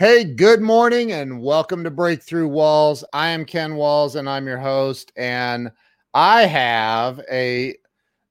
Hey, good morning and welcome to Breakthrough Walls. I am Ken Walls and I'm your host. And I have a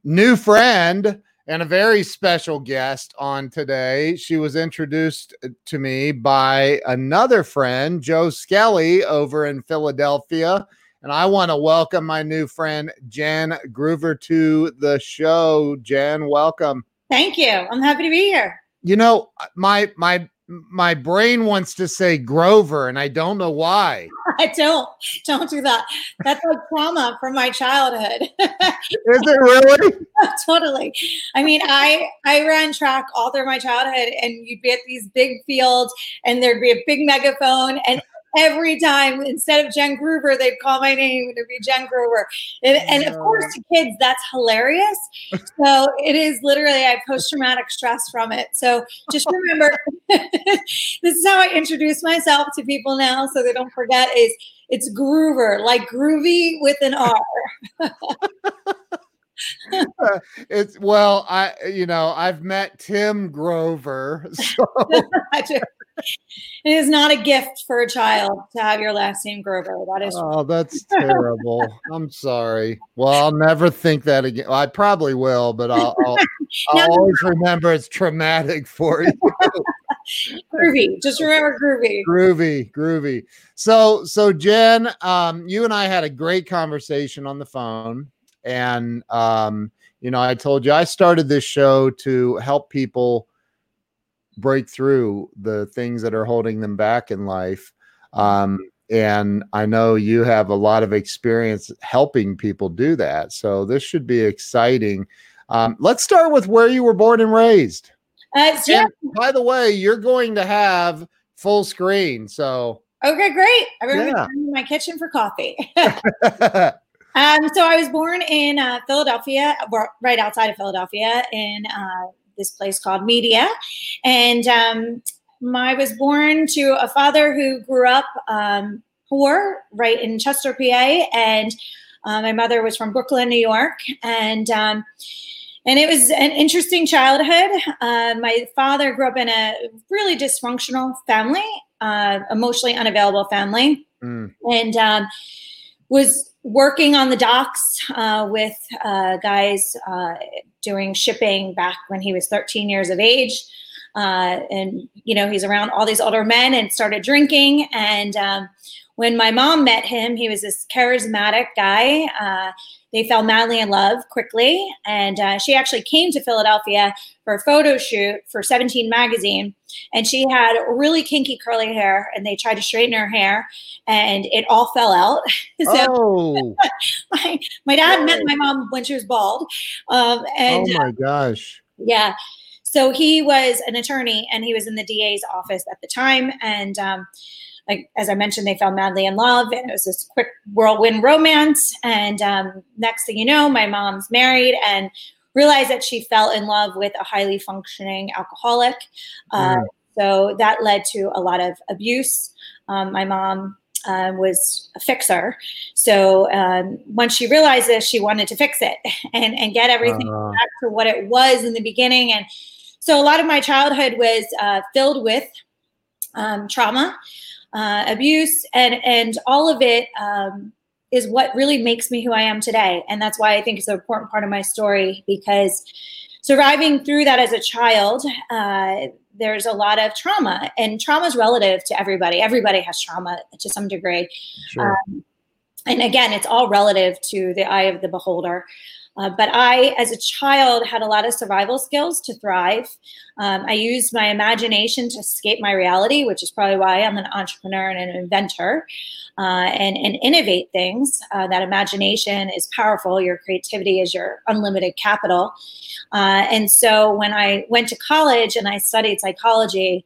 new friend and a very special guest on today. She was introduced uh, to me by another friend, Joe Skelly, over in Philadelphia. And I want to welcome my new friend, Jen Groover, to the show. Jen, welcome. Thank you. I'm happy to be here. You know, uh, my my my brain wants to say Grover, and I don't know why. I don't. Don't do that. That's like trauma from my childhood. Is it really? totally. I mean, I I ran track all through my childhood, and you'd be at these big fields, and there'd be a big megaphone, and every time instead of Jen Groover, they'd call my name. It'd be Jen Grover. And, and of course, to kids, that's hilarious. So it is literally, I have post traumatic stress from it. So just remember, this is how I introduce myself to people now so they don't forget is it's Groover, like groovy with an R. it's well, I you know I've met Tim Grover, so it is not a gift for a child to have your last name Grover. That is. Oh, that's terrible. I'm sorry. Well, I'll never think that again. I probably will, but I'll, I'll, I'll always remember it's traumatic for you. groovy. Just remember groovy. Groovy, groovy. So, so Jen, um, you and I had a great conversation on the phone, and um, you know, I told you I started this show to help people break through the things that are holding them back in life. Um, and I know you have a lot of experience helping people do that. So this should be exciting. Um, let's start with where you were born and raised. Uh, yeah. And by the way, you're going to have full screen. So okay, great. I remember Yeah. in my kitchen for coffee. um, so I was born in uh, Philadelphia, right outside of Philadelphia, in uh, this place called Media, and um, I was born to a father who grew up um, poor, right in Chester, PA, and uh, my mother was from Brooklyn, New York, and um, and it was an interesting childhood. Uh, my father grew up in a really dysfunctional family, uh, emotionally unavailable family, Mm. and um, was working on the docks uh, with uh, guys uh, doing shipping back when he was 13 years of age. Uh, and you know he's around all these older men and started drinking and um, when my mom met him he was this charismatic guy uh, they fell madly in love quickly and uh, she actually came to philadelphia for a photo shoot for 17 magazine and she had really kinky curly hair and they tried to straighten her hair and it all fell out so oh, my, my dad met my mom when she was bald um, and oh my gosh. yeah. So he was an attorney and he was in the DA's office at the time. And um, like, as I mentioned, they fell madly in love and it was this quick whirlwind romance. And um, next thing you know, my mom's married and realized that she fell in love with a highly functioning alcoholic. Uh, Mm. So that led to a lot of abuse. Um, my mom uh, was a fixer. So um, once she realized this, she wanted to fix it and, and get everything Uh, back to what it was in the beginning. And so a lot of my childhood was uh, filled with um, trauma, uh, abuse, and and all of it um, is what really makes me who I am today. And that's why I think it's an important part of my story because surviving through that as a child, uh, there's a lot of trauma, and trauma is relative to everybody. Everybody has trauma to some degree. Sure. Um, and again, it's all relative to the eye of the beholder. Uh, but I, as a child, had a lot of survival skills to thrive. Um, I used my imagination to escape my reality, which is probably why I'm an entrepreneur and an inventor uh, and, and innovate things. Uh, that imagination is powerful. Your creativity is your unlimited capital. Uh, and so when I went to college and I studied psychology,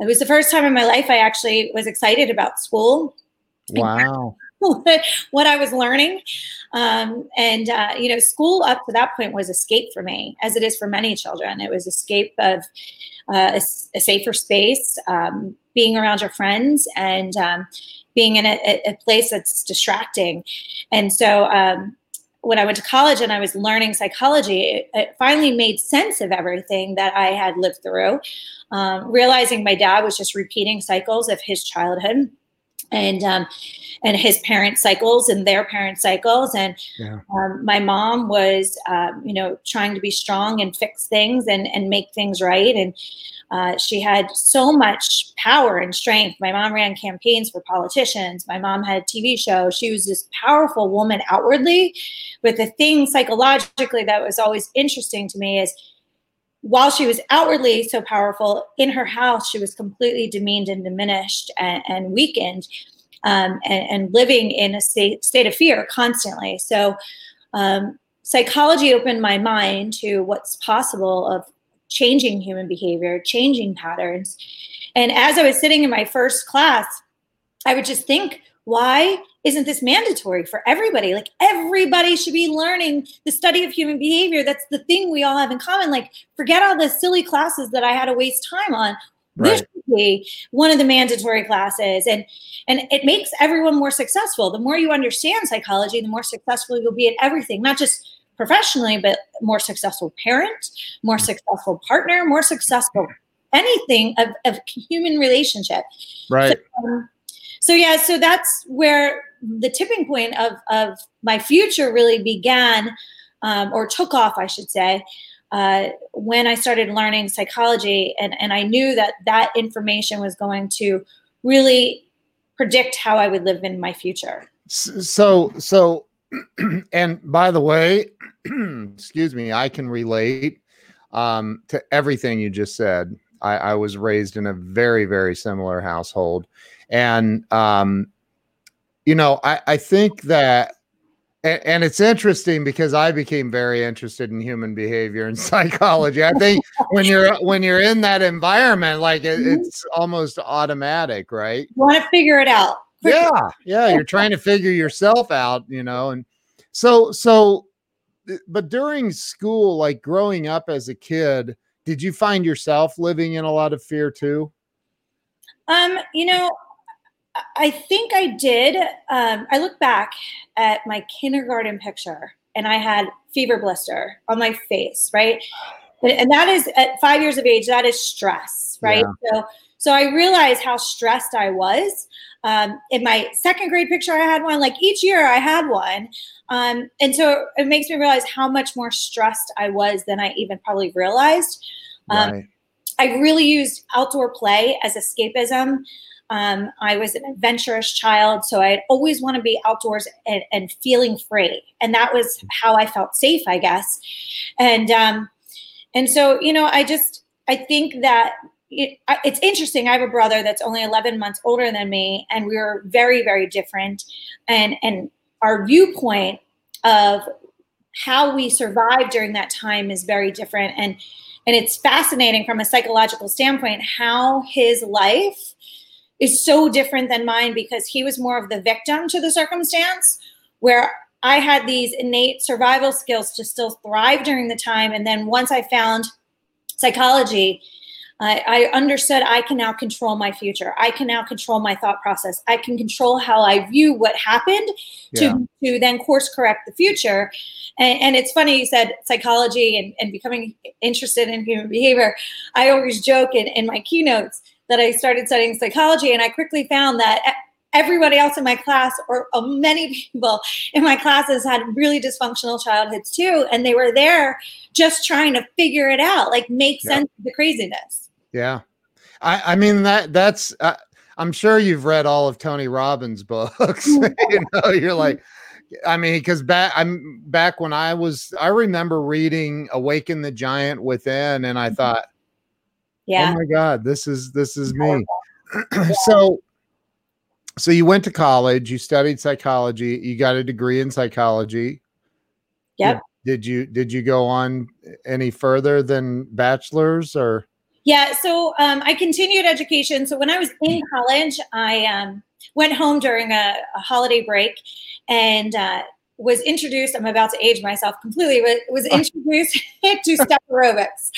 it was the first time in my life I actually was excited about school. Wow. What I was learning. Um, and, uh, you know, school up to that point was escape for me, as it is for many children. It was escape of uh, a, a, safer space, um, being around your friends, and um, being in a, a, place that's distracting. And so, um, when I went to college and I was learning psychology, it, it, finally made sense of everything that I had lived through. Um, realizing my dad was just repeating cycles of his childhood and um, and his parent cycles and their parent cycles and yeah. um, my mom was um, you know trying to be strong and fix things and and make things right and uh, she had so much power and strength. My mom ran campaigns for politicians. My mom had a TV show. She was this powerful woman outwardly. But the thing psychologically that was always interesting to me is while she was outwardly so powerful, in her house, she was completely demeaned and diminished and, and weakened um, and, and, living in a state, state of fear constantly. So, um, psychology opened my mind to what's possible of changing human behavior, changing patterns. And as I was sitting in my first class, I would just think, why isn't this mandatory for everybody? Like everybody should be learning the study of human behavior. That's the thing we all have in common. Like forget all the silly classes that I had to waste time on. Right. This should be one of the mandatory classes. And and it makes everyone more successful. The more you understand psychology, the more successful you'll be at everything, not just professionally, but more successful parent, more successful partner, more successful anything of, of human relationship. Right. So, um, so yeah, so that's where the tipping point of of my future really began, um, or took off, I should say, uh, when I started learning psychology, and and I knew that that information was going to really predict how I would live in my future. So so, and by the way, excuse me, I can relate um, to everything you just said. I, I was raised in a very very similar household and, um, you know, I, I think that, and, and it's interesting because I became very interested in human behavior and psychology. I think when you're when you're in that environment, like it, mm-hmm. it's almost automatic, right? You want to figure it out. Yeah, yeah. You're trying to figure yourself out, you know, and so so. But during school, like growing up as a kid, did you find yourself living in a lot of fear too? Um, you know, I think I did. Um, I look back at my kindergarten picture and I had fever blister on my face, right? And that is at five years of age, that is stress, right? Yeah. So, so I realized how stressed I was. Um, in my second grade picture, I had one. Like each year, I had one, um, and so it makes me realize how much more stressed I was than I even probably realized. Um, right. I really used outdoor play as escapism. Um, I was an adventurous child, so I'd always want to be outdoors and, and, feeling free, and that was how I felt safe, I guess. And um, and so you know, I just I think that it, it's interesting. I have a brother that's only 11 months older than me, and we are very very different, and and our viewpoint of how we survived during that time is very different, and and it's fascinating from a psychological standpoint how his life is so different than mine because he was more of the victim to the circumstance where I had these innate survival skills to still thrive during the time. And then once I found psychology, I, I understood I can now control my future. I can now control my thought process. I can control how I view what happened to, yeah. to then course correct the future. And, and it's funny you said psychology and, and becoming interested in human behavior. I always joke in, in my keynotes that I started studying psychology, and I quickly found that everybody else in my class, or uh, many people in my classes, had really dysfunctional childhoods too, and they were there just trying to figure it out, like make Yeah. sense of the craziness. Yeah. I, I mean that that's uh, I'm sure you've read all of Tony Robbins' books. you know, you're like, I mean, because back I'm back when I was I remember reading Awaken the Giant Within, and I thought, Yeah. oh my God, this is this is me. so so you went to college, you studied psychology, you got a degree in psychology. Yep. Did you did you go on any further than bachelor's or Yeah, so um, I continued education. So when I was in college, I um, went home during a, a holiday break and uh, was introduced. I'm about to age myself completely, but was introduced to step aerobics.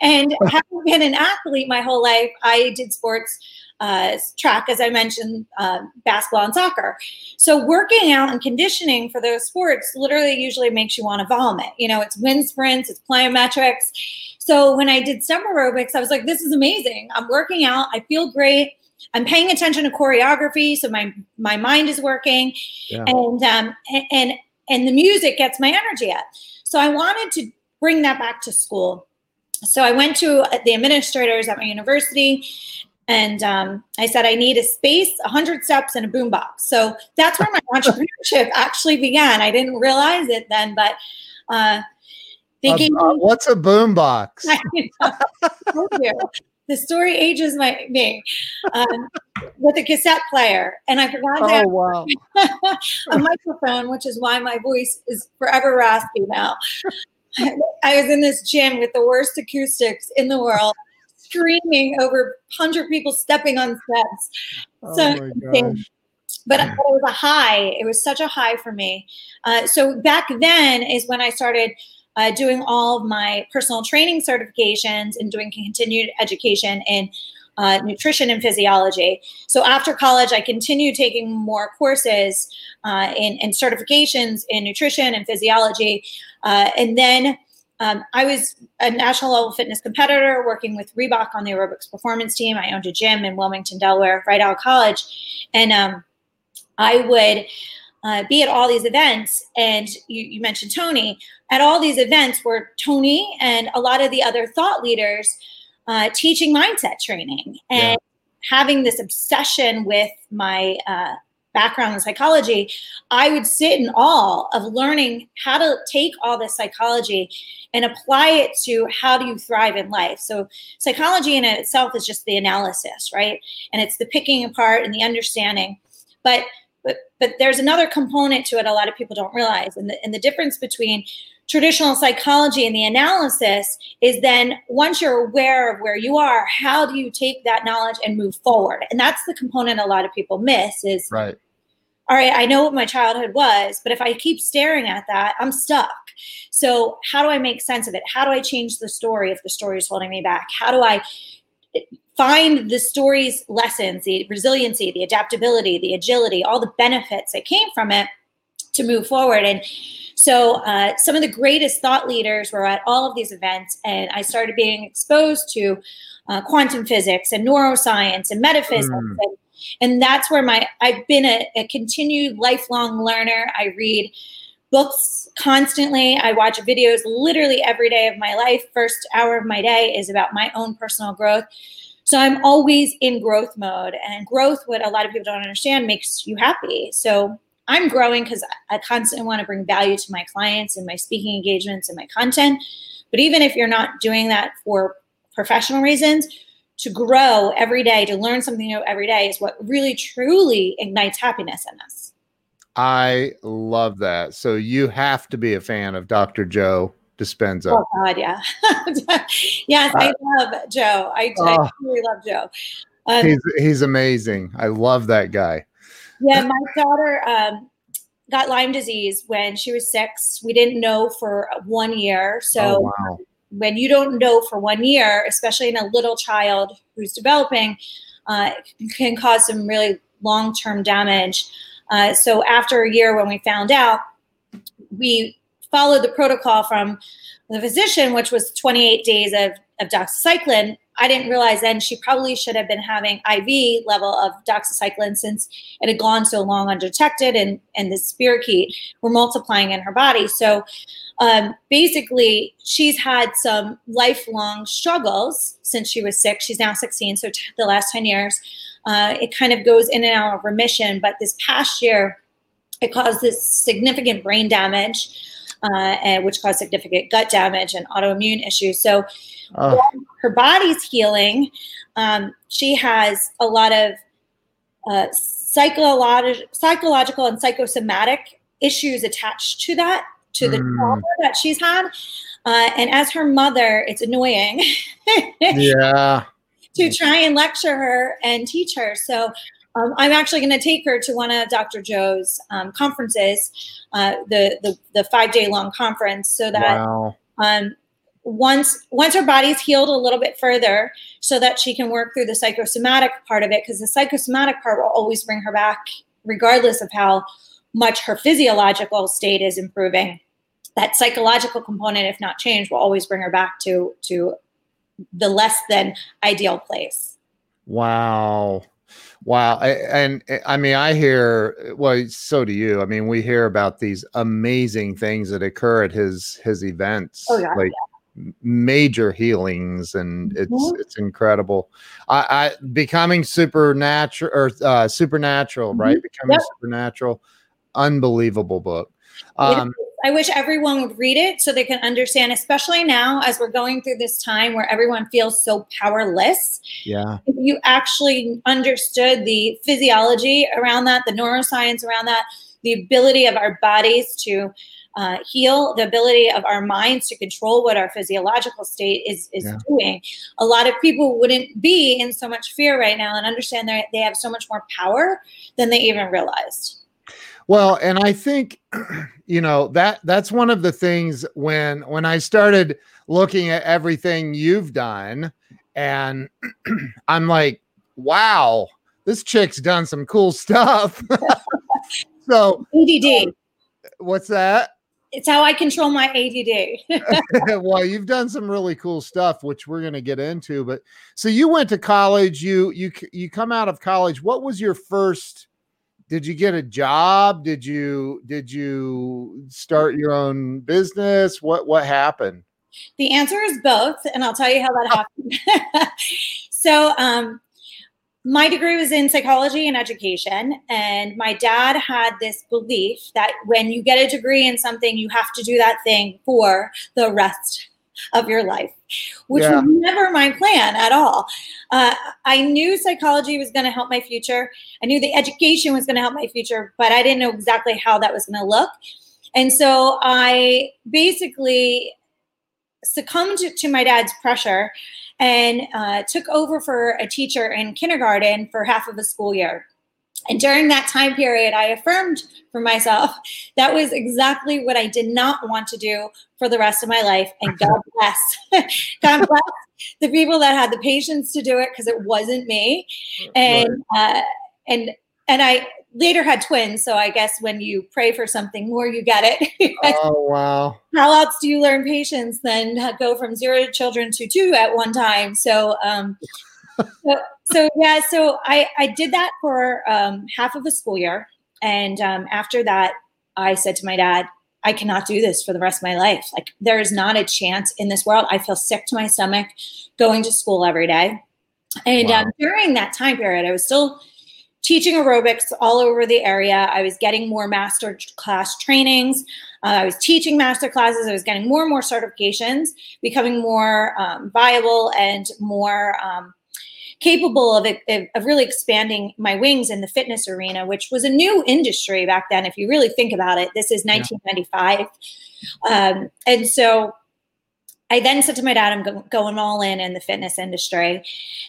And having been an athlete my whole life, I did sports. Uh, track, as I mentioned, uh, basketball and soccer. So working out and conditioning for those sports literally usually makes you want to vomit. You know, it's wind sprints, it's plyometrics. So when I did summer aerobics, I was like, this is amazing. I'm working out. I feel great. I'm paying attention to choreography, so my my mind is working, Yeah. and um, and and the music gets my energy up. So I wanted to bring that back to school. So I went to uh, the administrators at my university, and um, I said I need a space, 100 steps, and a boombox. So that's where my entrepreneurship actually began. I didn't realize it then, but uh, Uh, uh, what's a boombox? I know. Thank you. The story ages my me um, with a cassette player, and I forgot Oh wow! a microphone, which is why my voice is forever raspy now. I was in this gym with the worst acoustics in the world, screaming over hundred people stepping on steps. Oh So, my gosh! but, but it was a high. It was such a high for me. Uh, so back then is when I started uh, doing all of my personal training certifications and doing continued education in uh, nutrition and physiology. So after college, I continued taking more courses uh, in, in certifications in nutrition and physiology, uh, and then. Um, I was a national level fitness competitor working with Reebok on the aerobics performance team. I owned a gym in Wilmington, Delaware, right out of college. And um, I would uh, be at all these events, and you, you mentioned Tony. At all these events were Tony and a lot of the other thought leaders uh, teaching mindset training and having this obsession with my uh, background in psychology. I would sit in awe of learning how to take all this psychology and apply it to how do you thrive in life. So, psychology in itself is just the analysis, right? And it's the picking apart and the understanding. But but but there's another component to it a lot of people don't realize. And the, and the difference between traditional psychology and the analysis is then once you're aware of where you are how do you take that knowledge and move forward? And that's the component a lot of people miss is Right. all right i know what my childhood was but if i keep staring at that i'm stuck. So how do i make sense of it? How do i change the story if the story is holding me back? How do i find the story's lessons the resiliency the adaptability the agility all the benefits that came from it to move forward. And so uh, some of the greatest thought leaders were at all of these events and i started being exposed to uh, quantum physics and neuroscience and metaphysics. Mm. and, and that's where my i've been a, a continued lifelong learner. I read books constantly. I watch videos literally every day of my life. First hour of my day is about my own personal growth so I'm always in growth mode, and growth, what a lot of people don't understand, makes you happy. So I'm growing because I constantly want to bring value to my clients and my speaking engagements and my content. But even if you're not doing that for professional reasons, to grow every day, to learn something new every day is what really truly ignites happiness in us. I love that. So you have to be a fan of Dr. Joe Dispenza. Oh God, yeah, yes, I love Joe. I, I Oh. really love Joe. Um, He's he's amazing. I love that guy. Yeah, my daughter um, got Lyme disease when she was six. We didn't know for one year. So oh, wow. when you don't know for one year, especially in a little child who's developing, uh, can cause some really long term damage. Uh, so after a year, when we found out, we followed the protocol from the physician, which was 28 days of, of doxycycline I didn't realize then she probably should have been having IV level of doxycycline since it had gone so long undetected and, and the spirochete were multiplying in her body. So um, basically, she's had some lifelong struggles since she was six. She's now 16, so t- the last 10 years. Uh, it kind of goes in and out of remission. But this past year, it caused this significant brain damage, uh, and, which caused significant gut damage and autoimmune issues. So Oh, her body's healing. Um, she has a lot of uh, psychological, psychological and psychosomatic issues attached to that, to the Mm. trauma that she's had. Uh, and as her mother, it's annoying yeah. to try and lecture her and teach her. So um, I'm actually going to take her to one of Dr. Joe's um, conferences, uh, the the, the five day long conference, so that Wow. um, once once her body's healed a little bit further so that she can work through the psychosomatic part of it because the psychosomatic part will always bring her back regardless of how much her physiological state is improving that psychological component if not changed will always bring her back to to the less than ideal place Wow. Wow. I, and uh, I mean, I hear, well, so do you. I mean, we hear about these amazing things that occur at his, his events, Oh, yeah, like m- major healings and it's, Mhm. it's incredible. I, I becoming supernatural or uh, supernatural, right? Becoming Yep. supernatural. Unbelievable book. Um, I wish everyone would read it so they can understand, especially now as we're going through this time where everyone feels so powerless. yeah. If you actually understood the physiology around that, the neuroscience around that, the ability of our bodies to uh, heal, the ability of our minds to control what our physiological state is, is Yeah. doing, a lot of people wouldn't be in so much fear right now and understand that they have so much more power than they even realized. Well, and I think you know that that's one of the things when when I started looking at everything you've done and I'm like, wow, this chick's done some cool stuff. so, ADD. Um, what's that? It's how I control my ADD. well, you've done some really cool stuff which we're going to get into, but so you went to college, you you you come out of college. What was your first did you get a job? Did you did you start your own business? What what happened? The answer is both, and I'll tell you how that happened. so, um, my degree was in psychology and education, and my dad had this belief that when you get a degree in something, you have to do that thing for the rest of your life, which Yeah. was never my plan at all. Uh, I knew psychology was going to help my future. I knew the education was going to help my future, but I didn't know exactly how that was going to look. And so I basically succumbed to my dad's pressure and uh, took over for a teacher in kindergarten for half of a school year. And during that time period, I affirmed for myself that was exactly what I did not want to do for the rest of my life. And God bless, God bless the people that had the patience to do it because it wasn't me. And uh, and and I later had twins, so I guess when you pray for something more, you get it. Oh wow. how else do you learn patience than go from zero children to two at one time so um so, so yeah so i i did that for um half of a school year. And um after that i said to my dad i cannot do this for the rest of my life. Like there is not a chance in this world. I feel sick to my stomach going to school every day. And Wow. um, during that time period i was still teaching aerobics all over the area. I was getting more master class trainings. Uh, I was teaching master classes. I was getting more and more certifications, becoming more um, viable and more um, capable of, it, of really expanding my wings in the fitness arena, which was a new industry back then. If you really think about it, this is 1995. Um, and so I then said to my dad, I'm go- going all in in the fitness industry.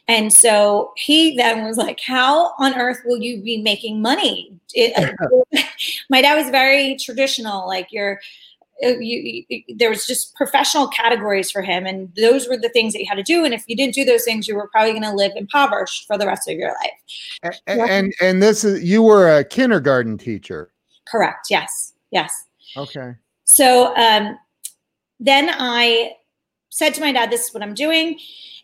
And so he then was like, How on earth will you be making money? It, my dad was very traditional, like you're. Uh, You, there was just professional categories for him, and those were the things that you had to do. And if you didn't do those things, you were probably going to live impoverished for the rest of your life. A- a- And and this is you were a kindergarten teacher. Correct. Yes. Yes. Okay. So um, then I said to my dad, This is what I'm doing.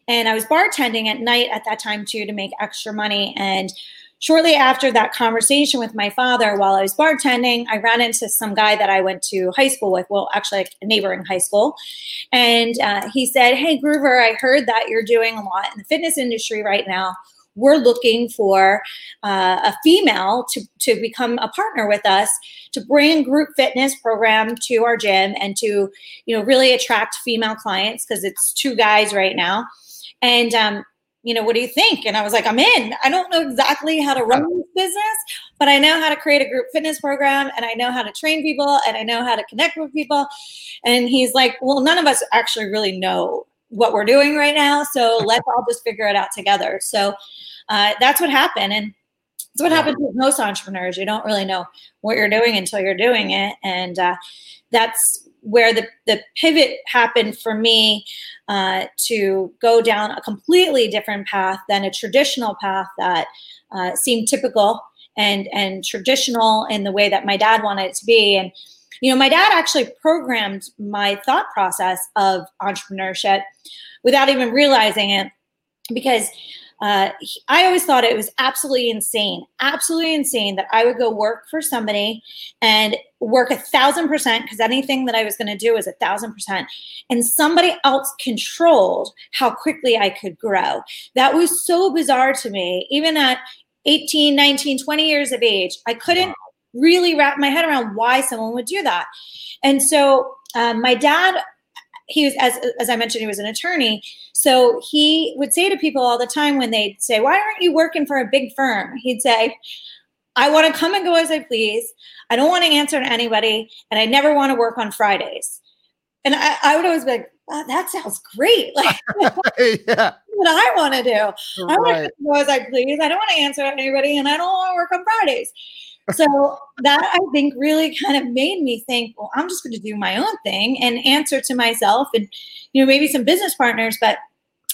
And I was bartending at night at that time too to make extra money. And shortly after that conversation with my father while I was bartending, I ran into some guy that I went to high school with. Well, actually, a neighboring high school. And uh, he said, Hey, Groover, I heard that you're doing a lot in the fitness industry right now. We're looking for uh, a female to, to become a partner with us to bring group fitness program to our gym and to, you know, really attract female clients because it's two guys right now. And um, you know, what do you think? And I was like, I'm in. I don't know exactly how to run this business, but I know how to create a group fitness program and I know how to train people and I know how to connect with people. And he's like, Well, none of us actually really know what we're doing right now. So let's all just figure it out together. So uh, that's what happened. And it's what happens with most entrepreneurs. You don't really know what you're doing until you're doing it. And uh, that's where the, the pivot happened for me uh, to go down a completely different path than a traditional path that uh, seemed typical and and traditional in the way that my dad wanted it to be. And you know my dad actually programmed my thought process of entrepreneurship without even realizing it because uh, I always thought it was absolutely insane, absolutely insane that I would go work for somebody and work a thousand percent because anything that I was going to do was a thousand percent, and somebody else controlled how quickly I could grow. That was so bizarre to me. Even at 18, 19, 20 years of age, I couldn't really wrap my head around why someone would do that. And so um, my dad he was as as I mentioned, he was an attorney. So he would say to people all the time when they'd say, "Why aren't you working for a big firm?" He'd say, "I want to come and go as I please. I don't want to answer to anybody, and I never want to work on Fridays." And I, I would always be like, wow, "That sounds great! Like, yeah. what I want to do. I want Right. to go as I please. I don't want to answer to anybody, and I don't want to work on Fridays." So that I think really kind of made me think, well, I'm just going to do my own thing and answer to myself and, you know, maybe some business partners. But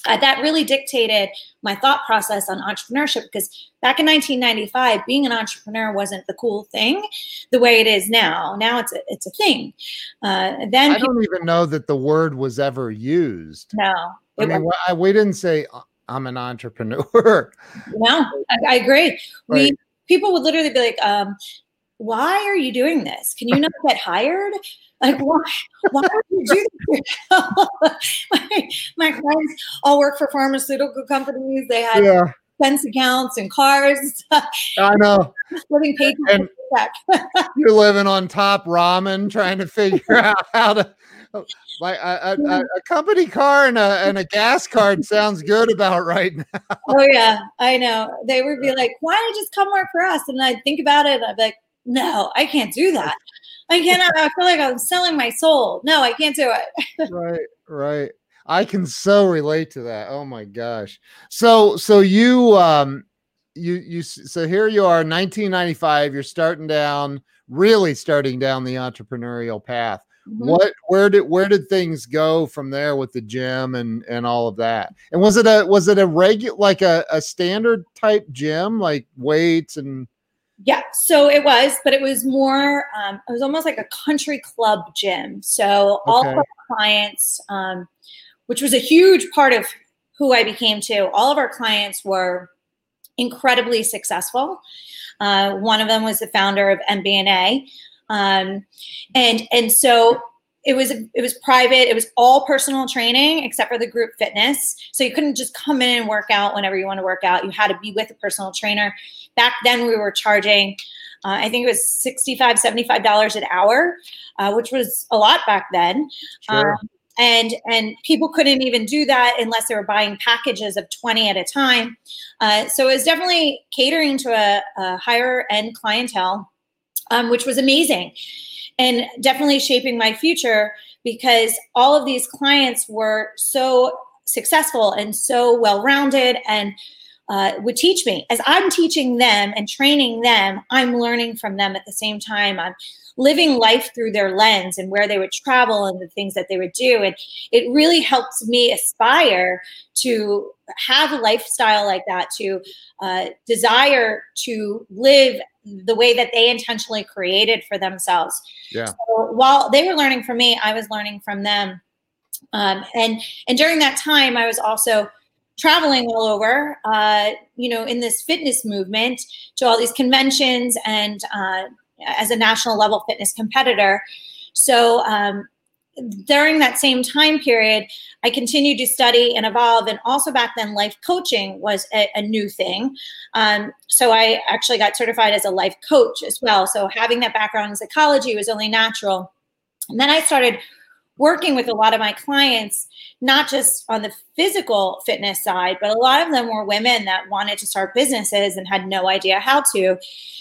uh, that really dictated my thought process on entrepreneurship because back in 1995, being an entrepreneur wasn't the cool thing the way it is now. Now it's a, it's a thing. Uh, then I people don't even know that the word was ever used. know. I mean, I- we didn't say "Uh, I'm an entrepreneur. No, I, I agree. We Right. People would literally be like, um, "Why are you doing this? Can you not get hired? Like, why? Why would you do this?" my, my friends all work for pharmaceutical companies. They had yeah, expense accounts and cars, and stuff, I know. living paycheck And- to paycheck. You're living on top ramen, trying to figure out how to. Like a, a, a, company car and a, and a gas card sounds good about right now. oh yeah, I know. They would be like, "Why don't you just come work for us?" And I'd think about it. And I'd be like, "No, I can't do that. I cannot. I feel like I'm selling my soul. No, I can't do it." right right i can so relate to that oh my gosh so so you um you you so here you are 1995 you're starting down really starting down the entrepreneurial path Mhm. what where did where did things go from there with the gym and and all of that and was it a was it a regular like a, a standard type gym like weights and Yeah, so it was, but it was more, um, it was almost like a country club gym. So all of our clients, um, which was a huge part of who I became too, all of our clients were incredibly successful. Uh, one of them was the founder of MBNA. Um, and, and so it was, it was private. It was all personal training except for the group fitness. So you couldn't just come in and work out whenever you want to work out. You had to be with a personal trainer back then we were charging uh, i think it was 65 75 dollars an hour uh, which was a lot back then sure Um, and and people couldn't even do that unless they were buying packages of 20 at a time uh, so it was definitely catering to a, a higher end clientele um, which was amazing and definitely shaping my future because all of these clients were so successful and so well rounded and uh, would teach me. As i'm teaching them and training them i'm learning from them at the same time. I'm living life through their lens and where they would travel and the things that they would do. And it really helps me aspire to have a lifestyle like that to uh, desire to live the way that they intentionally created for themselves. Yeah. so while they were learning from me i was learning from them. Um, and and during that time, I was also traveling all over, uh, you know, in this fitness movement to all these conventions and uh, as a national level fitness competitor. So um, during that same time period, I continued to study and evolve. And also back then, life coaching was a, a new thing. Um, so I actually got certified as a life coach as well. So having that background in psychology was only natural. And then I started working with a lot of my clients, not just on the physical fitness side, but a lot of them were women that wanted to start businesses and had no idea how to.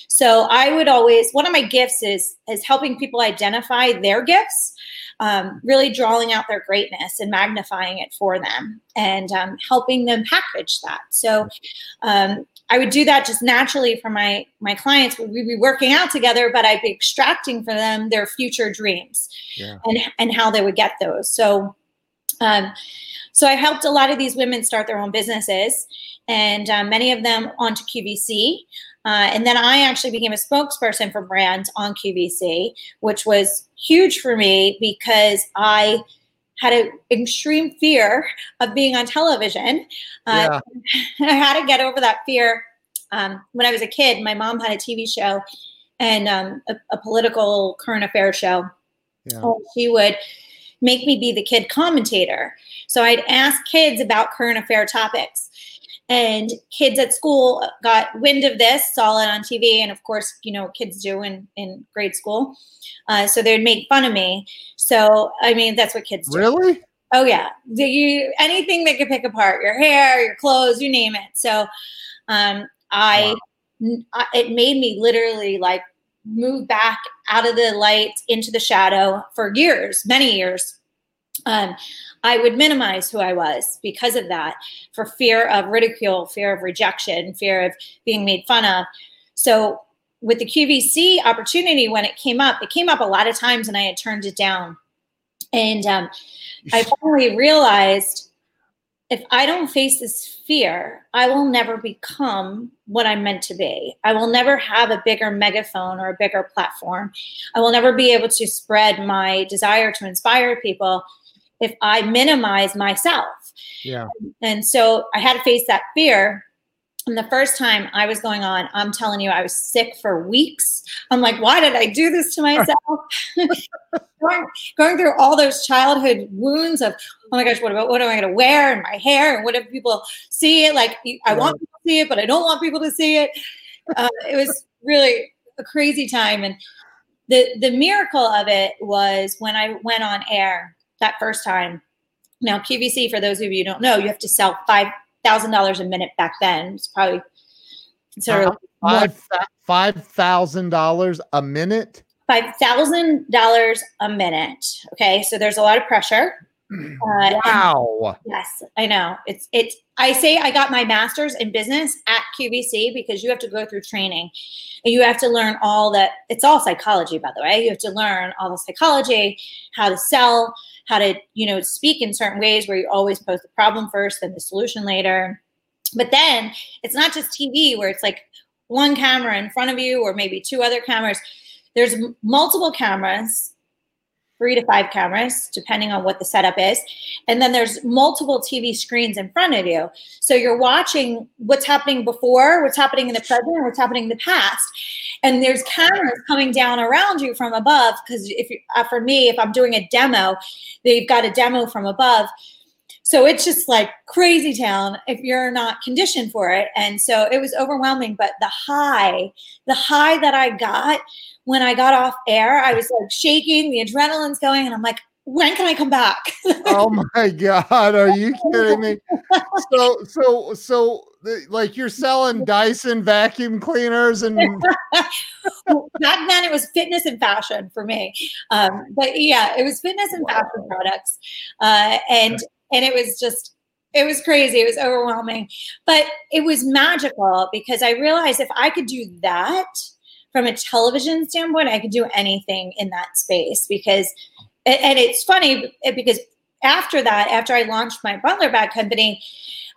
So I would always, one of my gifts is is helping people identify their gifts, um, really drawing out their greatness and magnifying it for them, and um, helping them package that. So um, I would do that just naturally for my my clients. We'd be working out together, but I'd be extracting for them their future dreams yeah. and and how they would get those. So, um, so I helped a lot of these women start their own businesses, and uh, many of them onto QVC. Uh, and then I actually became a spokesperson for brands on QVC, which was huge for me because I had an extreme fear of being on television. Uh, yeah. I had to get over that fear. Um, when I was a kid, my mom had a TV show and um, a, a, political current affairs show. Yeah. she would make me be the kid commentator. So I'd ask kids about current affair topics. And kids at school got wind of this, saw it on TV, and of course, you know, kids do in, in grade school. Uh, so they'd make fun of me. So, I mean, that's what kids do. Really? Oh, yeah. Do you anything they could pick apart your hair, your clothes, you name it. So, um, I, wow. I, it made me literally like move back out of the light into the shadow for years, many years. Um, I would minimize who I was because of that, for fear of ridicule, fear of rejection, fear of being made fun of. So with the QVC opportunity, when it came up, it came up a lot of times and I had turned it down. And um, I finally realized if I don't face this fear, I will never become what I'm meant to be. I will never have a bigger megaphone or a bigger platform. I will never be able to spread my desire to inspire people if I minimize myself. Yeah. And so I had to face that fear. And the first time I was going on, I'm telling you, I was sick for weeks. I'm like, why did I do this to myself? going, going through all those childhood wounds of, oh my gosh, what about what am I going to wear and my hair and what if people see it? Like, I want people to see it, but I don't want people to see it. Uh, it was really a crazy time. And the the miracle of it was when I went on air that first time. Now, QVC, for those of you who don't know, you have to sell five thousand dollars a minute back then. It's probably sort of five five thousand dollars a minute. Five thousand dollars a minute. Okay, so there's a lot of pressure. Uh, wow. Yes, I know. It's it's. I say I got my master's in business at QVC because you have to go through training, and you have to learn all that. It's all psychology, by the way. You have to learn all the psychology, how to sell, how to you know speak in certain ways where you always pose the problem first, then the solution later. But then it's not just TV where it's like one camera in front of you or maybe two other cameras. There's multiple cameras three to five cameras, depending on what the setup is. And then there's multiple TV screens in front of you. So you're watching what's happening before, what's happening in the present, what's happening in the past. And there's cameras coming down around you from above. Because if you, uh, for me, if I'm doing a demo, they've got a demo from above. So it's just like crazy town if you're not conditioned for it. And so it was overwhelming. But the high, the high that I got when I got off air, I was like shaking, the adrenaline's going, and I'm like, when can I come back? oh my god, are you kidding me? So so so like you're selling Dyson vacuum cleaners and back then it was fitness and fashion for me. Um, but yeah, it was fitness and fashion products. Uh, and and it was just it was crazy. It was overwhelming. But it was magical because I realized if I could do that, from a television standpoint, I could do anything in that space because, and it's funny because after that, after I launched my Butler bag company,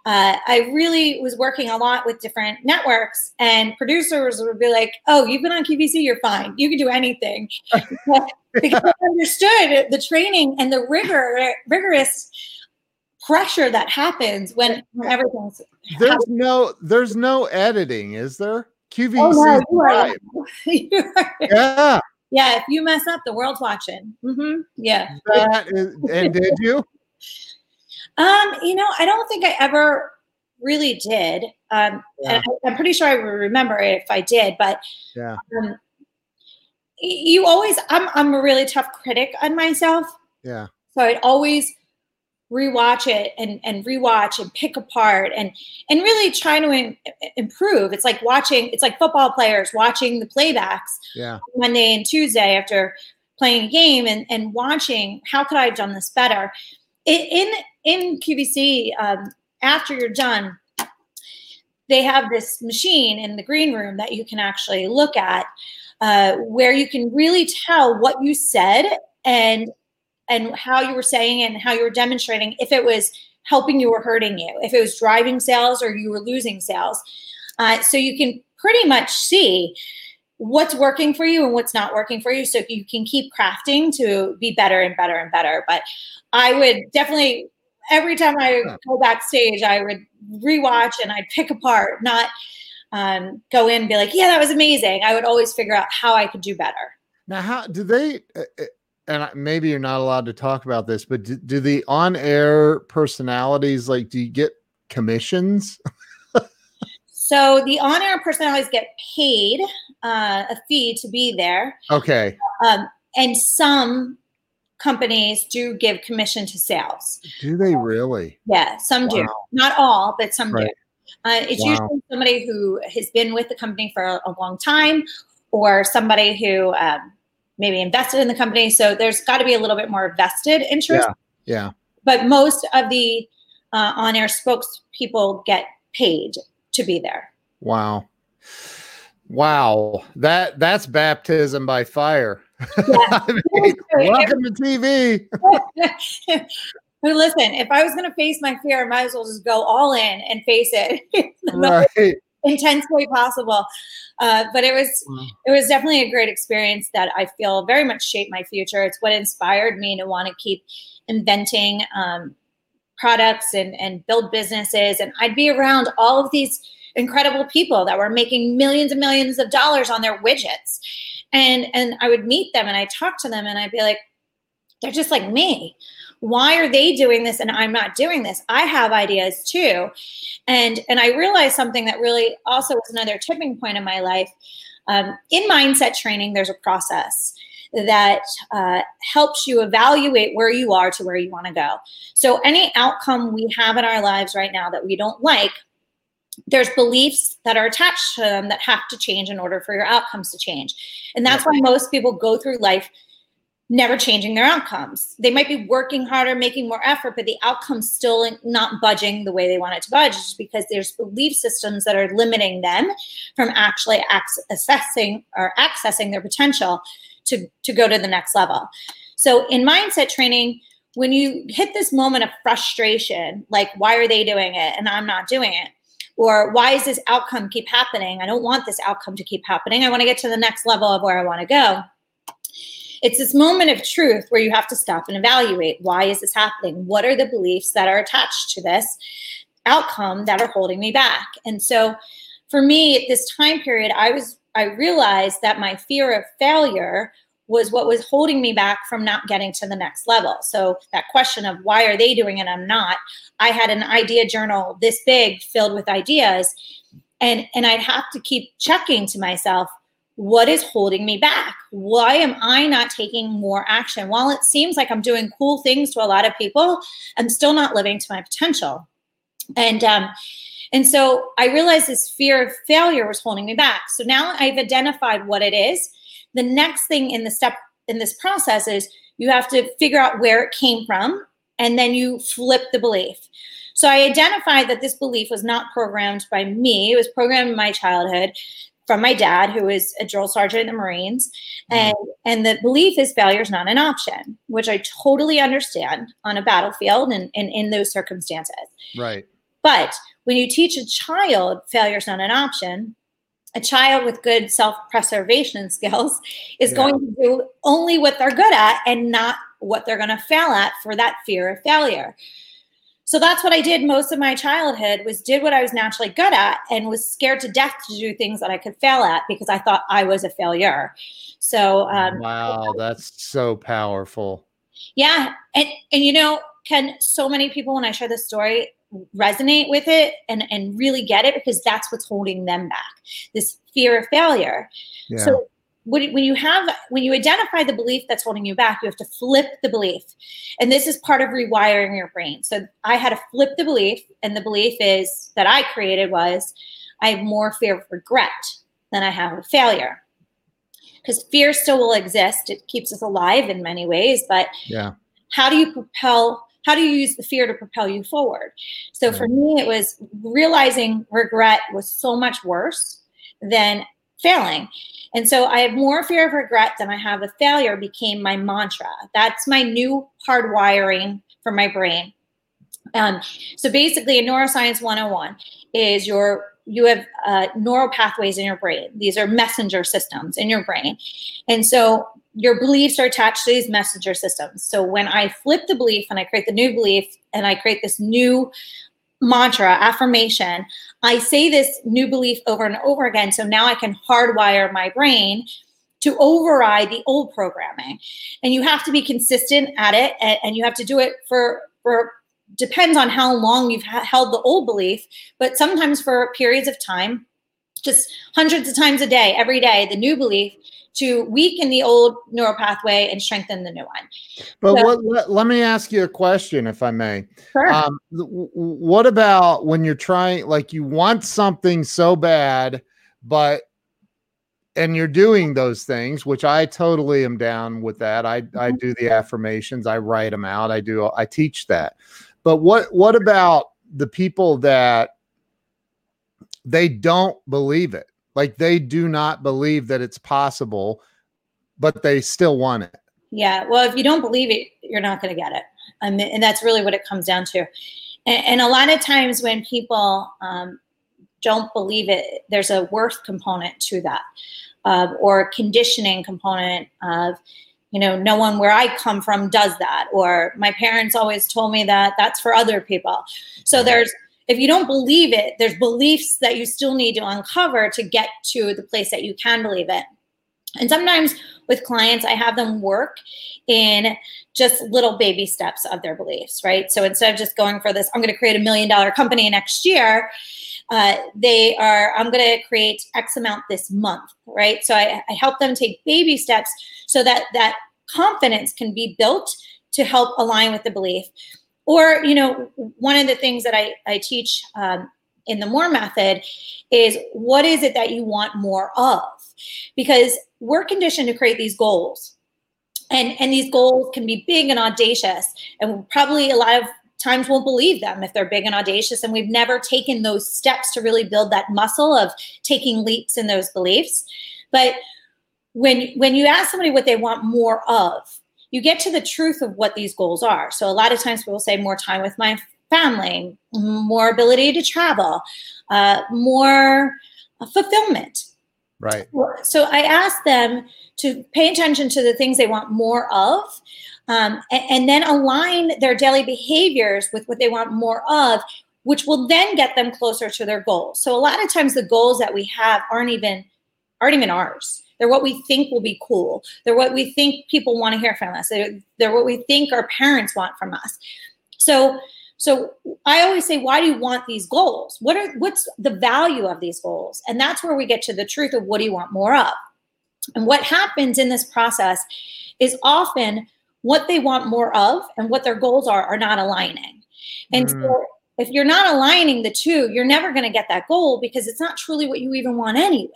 uh, I really was working a lot with different networks, and producers would be like, "Oh, you've been on QVC, you're fine. You can do anything." because I understood the training and the rigor, rigorous pressure that happens when, when everything's. There's no there's no editing, is there? QVC. Oh, no, you are- live. you are- Yeah, yeah, if you mess up, the world's watching. hmm Yeah. that is, and did you? Um, you know, I don't think I ever really did. Um, Yeah. and I, I'm pretty sure I would remember it if I did, but Yeah. um, you always, I'm, I'm a really tough critic on myself. Yeah. So I'd always rewatch it and, and rewatch and pick apart and, and really try to im- improve. It's like watching, it's like football players watching the playbacks Yeah. Monday and Tuesday after playing a game and, and watching how could I have done this better. In in, in QVC, um, after you're done, they have this machine in the green room that you can actually look at, uh, where you can really tell what you said and and how you were saying it and how you were demonstrating if it was helping you or hurting you, if it was driving sales or you were losing sales. Uh, so you can pretty much see what's working for you and what's not working for you so you can keep crafting to be better and better and better but i would definitely every time i go backstage i would rewatch and i'd pick apart not um, go in and be like yeah that was amazing i would always figure out how i could do better Now, how do they? And maybe you're not allowed to talk about this, but do, do the on-air personalities like? Do you get commissions? so the on-air personalities get paid uh, a fee to be there Okay. um, and some companies do give commission to sales Do they really? Yeah, some do. Not all, but some Right. do. Uh, it's Wow. usually somebody who has been with the company for a, a long time or somebody who um, maybe invested in the company. So there's got to be a little bit more vested interest. Yeah. But most of the uh, on air spokespeople get paid to be there. Wow. Wow. That that's baptism by fire. I mean, welcome to TV. But listen, if I was going to face my fear, I might as well just go all in and face it. in the most Right. Intense way possible. Uh, but it was Wow. it was definitely a great experience that I feel very much shaped my future. It's what inspired me to want to keep inventing um, products and and build businesses. And I'd be around all of these incredible people that were making millions and millions of dollars on their widgets. And and I would meet them and I talk to them and I'd be like, they're just like me. Why are they doing this and I'm not doing this? I have ideas too. And and I realized something that really also was another tipping point in my life. Um, in mindset training, there's a process that uh, helps you evaluate where you are to where you want to go. So any outcome we have in our lives right now that we don't like, there's beliefs that are attached to them that have to change in order for your outcomes to change. And that's why most people go through life never changing their outcomes. They might be working harder, making more effort, but the outcome's still not budging the way they want it to budge because there's belief systems that are limiting them from actually ac- assessing or accessing their potential to, to go to the next level. So in mindset training, when you hit this moment of frustration, like why are they doing it and I'm not doing it? Or why is this outcome keep happening? I don't want this outcome to keep happening. I want to get to the next level of where I want to go it's this moment of truth where you have to stop and evaluate why is this happening? What are the beliefs that are attached to this outcome that are holding me back? And so for me at this time period i was i realized that my fear of failure was what was holding me back from not getting to the next level. So that question of why are they doing it i'm not i had an idea journal this big filled with ideas and and i'd have to keep checking to myself what is holding me back? Why am I not taking more action? While it seems like I'm doing cool things to a lot of people, I'm still not living to my potential. And um, and so I realized this fear of failure was holding me back. So now I've identified what it is. The next thing in the step in this process is you have to figure out where it came from, and then you flip the belief. So I identified that this belief was not programmed by me; it was programmed in my childhood from my dad, who is a drill sergeant in the Marines. And, and the belief is failure is not an option, which I totally understand on a battlefield and, and in those circumstances. Right. But when you teach a child failure is not an option, a child with good self-preservation skills is Yeah. going to do only what they're good at and not what they're going to fail at for that fear of failure so that's what i did most of my childhood was did what i was naturally good at and was scared to death to do things that i could fail at because i thought i was a failure so um, wow, that's so powerful. yeah and and you know can so many people when i share this story resonate with it and and really get it because that's what's holding them back this fear of failure Yeah. so when, when you have when you identify the belief that's holding you back you have to flip the belief. And this is part of rewiring your brain. So i had to flip the belief and the belief is that i created was i have more fear of regret than i have of failure. Because fear still will exist. It keeps us alive in many ways but yeah. how do you propel how do you use the fear to propel you forward? So for me it was realizing regret was so much worse than failing. And so i have more fear of regret than i have of failure became my mantra. That's my new hardwiring for my brain. Um, so basically in neuroscience 101 is your you have uh, neural pathways in your brain. These are messenger systems in your brain. And so your beliefs are attached to these messenger systems. So when I flip the belief and I create the new belief and I create this new mantra, affirmation, I say this new belief over and over again. So now I can hardwire my brain to override the old programming. And you have to be consistent at it and, and you have to do it for, for depends on how long you've ha- held the old belief, but sometimes for periods of time, just hundreds of times a day, every day, the new belief to weaken the old neural pathway and strengthen the new one. But So- what, let, let me ask you a question, if I may. Sure. Um, th- w- w- what about when you're trying, like you want something so bad, but and you're doing those things, which I totally am down with that. I I do the affirmations, I write them out, I do I teach that. But what what about the people that they don't believe it? Like they do not believe that it's possible, but they still want it. Yeah. Well, if you don't believe it, you're not going to get it. I mean, and that's really what it comes down to. And, and a lot of times when people um, don't believe it, there's a worth component to that, uh, or conditioning component of, you know, no one where I come from does that, or my parents always told me that that's for other people. So there's, if you don't believe it, there's beliefs that you still need to uncover to get to the place that you can believe it. And sometimes with clients, I have them work in just little baby steps of their beliefs, right? So instead of just going for this, I'm going to create a million dollar company next year, uh, they are, I'm going to create X amount this month, right? So I, I help them take baby steps so that that confidence can be built to help align with the belief. Or, you know, one of the things that I, I teach um, in the More method is what is it that you want more of? Because we're conditioned to create these goals. And, and these goals can be big and audacious. And probably a lot of times won't believe them if they're big and audacious. And we've never taken those steps to really build that muscle of taking leaps in those beliefs. But when when you ask somebody what they want more of, you get to the truth of what these goals are. So a lot of times people will say more time with my family, more ability to travel, uh, more fulfillment. Right. So I ask them to pay attention to the things they want more of, um, and, and then align their daily behaviors with what they want more of, which will then get them closer to their goals. So a lot of times the goals that we have aren't even aren't even ours. They're what we think will be cool. They're what we think people want to hear from us. They're, they're what we think our parents want from us. So so I always say, why do you want these goals? What are what's the value of these goals? And that's where we get to the truth of what do you want more of? And what happens in this process is often what they want more of and what their goals are are not aligning. And Mm. so if you're not aligning the two, you're never going to get that goal because it's not truly what you even want anyway.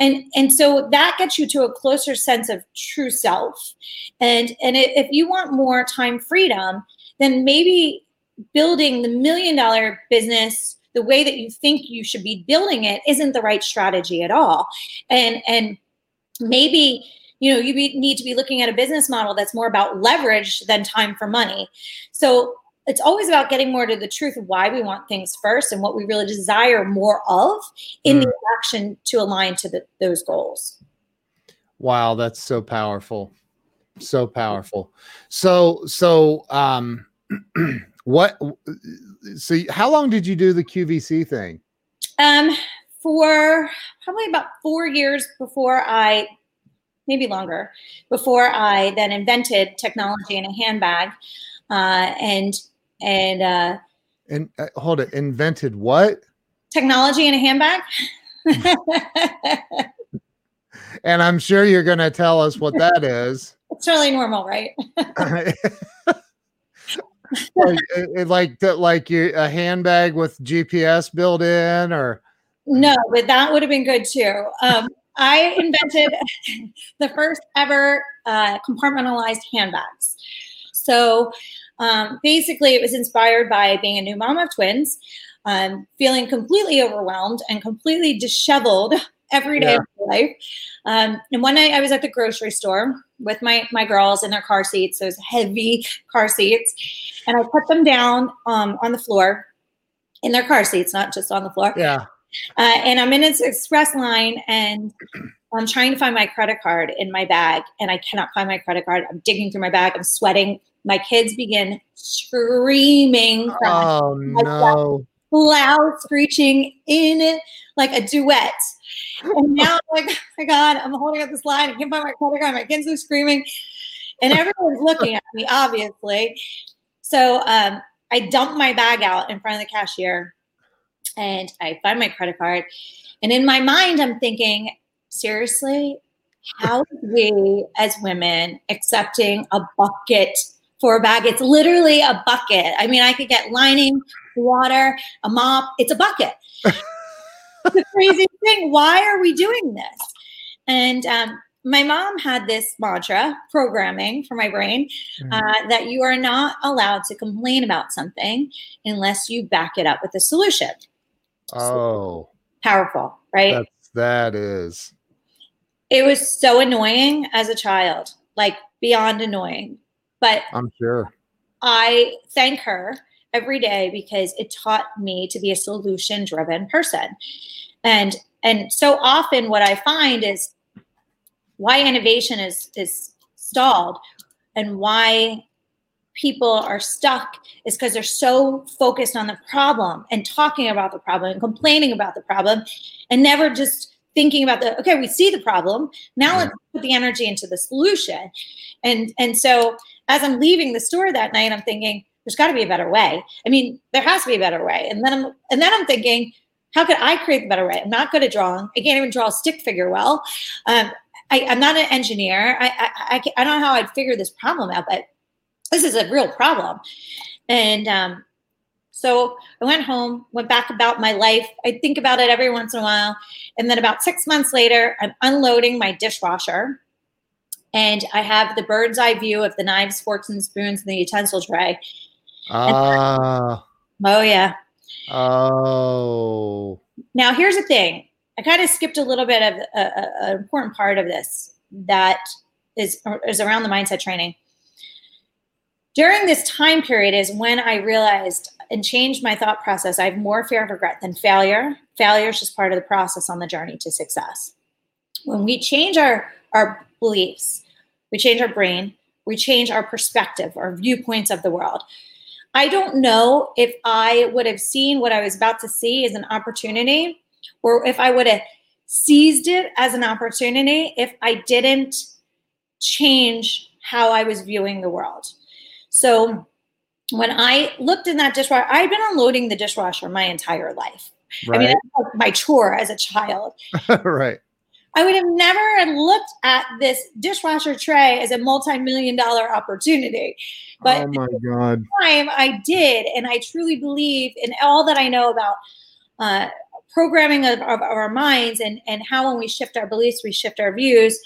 And and so that gets you to a closer sense of true self. And and if you want more time freedom, then maybe building the million dollar business the way that you think you should be building it isn't the right strategy at all and and maybe you know you be, need to be looking at a business model that's more about leverage than time for money so it's always about getting more to the truth of why we want things first and what we really desire more of in the action to align to the, those goals. Wow, that's so powerful. So powerful. So so um what so how long did you do the QVC thing? Um for probably about 4 years before I maybe longer before I then invented technology in a handbag uh and and uh And uh, hold it, invented what? technology in a handbag. And I'm sure you're going to tell us what that is. it's totally normal, right? like, like like you a handbag with GPS built in, or No, but that would have been good too. Um, I invented the first ever uh, compartmentalized handbags. So um, basically, it was inspired by being a new mom of twins, um, feeling completely overwhelmed and completely disheveled every day Yeah. of my life. Um, and one night, I was at the grocery store with my my girls in their car seats, those heavy car seats, and I put them down um, on the floor in their car seats, not just on the floor. yeah, Uh, and I'm in its express line and I'm trying to find my credit card in my bag and I cannot find my credit card. I'm digging through my bag. I'm sweating. My kids begin screaming, oh no, loud screeching in like a duet. And now I'm like, oh my God, I'm holding up this line. I can't find my credit card. My kids are screaming. And everyone's looking at me, obviously. So um, I dump my bag out in front of the cashier and I find my credit card. And in my mind, I'm thinking, seriously, how are we as women accepting a bucket for a bag? It's literally a bucket. I mean, I could get lining, water, a mop. It's a bucket. the crazy thing. Why are we doing this? And um, my mom had this mantra programming for my brain uh, that you are not allowed to complain about something unless you back it up with a solution. oh, Powerful, right? that's that is it was so annoying as a child, like beyond annoying. But I'm sure. I thank her every day because it taught me to be a solution driven person. And and so often what I find is why innovation is is stalled and why people are stuck is because they're so focused on the problem and talking about the problem and complaining about the problem and never just thinking about the okay we see the problem. Now let's put the energy into the solution. And and so as i'm leaving the store that night i'm thinking there's got to be a better way. I mean there has to be a better way. And then i'm and then i'm thinking how could i create the better way? I'm not good at drawing. I can't even draw a stick figure well. Um, I, i'm not an engineer. I, I, I, I don't know how i'd figure this problem out but this is a real problem. And um, so I went home, went back about my life. I think about it every once in a while. And then about six months later, I'm unloading my dishwasher. And I have the bird's eye view of the knives, forks, and spoons in the utensil tray. Ah, Oh, yeah. oh, Now, here's the thing I kind of skipped a little bit of uh, uh, an important part of this that is, is around the mindset training. During this time period is when I realized and changed my thought process. I have more fear of regret than failure. Failure is just part of the process on the journey to success. When we change our, our beliefs, we change our brain, we change our perspective, our viewpoints of the world. I don't know if I would have seen what I was about to see as an opportunity or if I would have seized it as an opportunity if I didn't change how I was viewing the world. So when I looked in that dishwasher, I've been unloading the dishwasher my entire life. I mean, right, that's like my chore as a child. right. I would have never looked at this dishwasher tray as a multi-million dollar opportunity. But oh my god. time I did, and I truly believe in all that I know about uh, programming of, of our minds and and how when we shift our beliefs, we shift our views,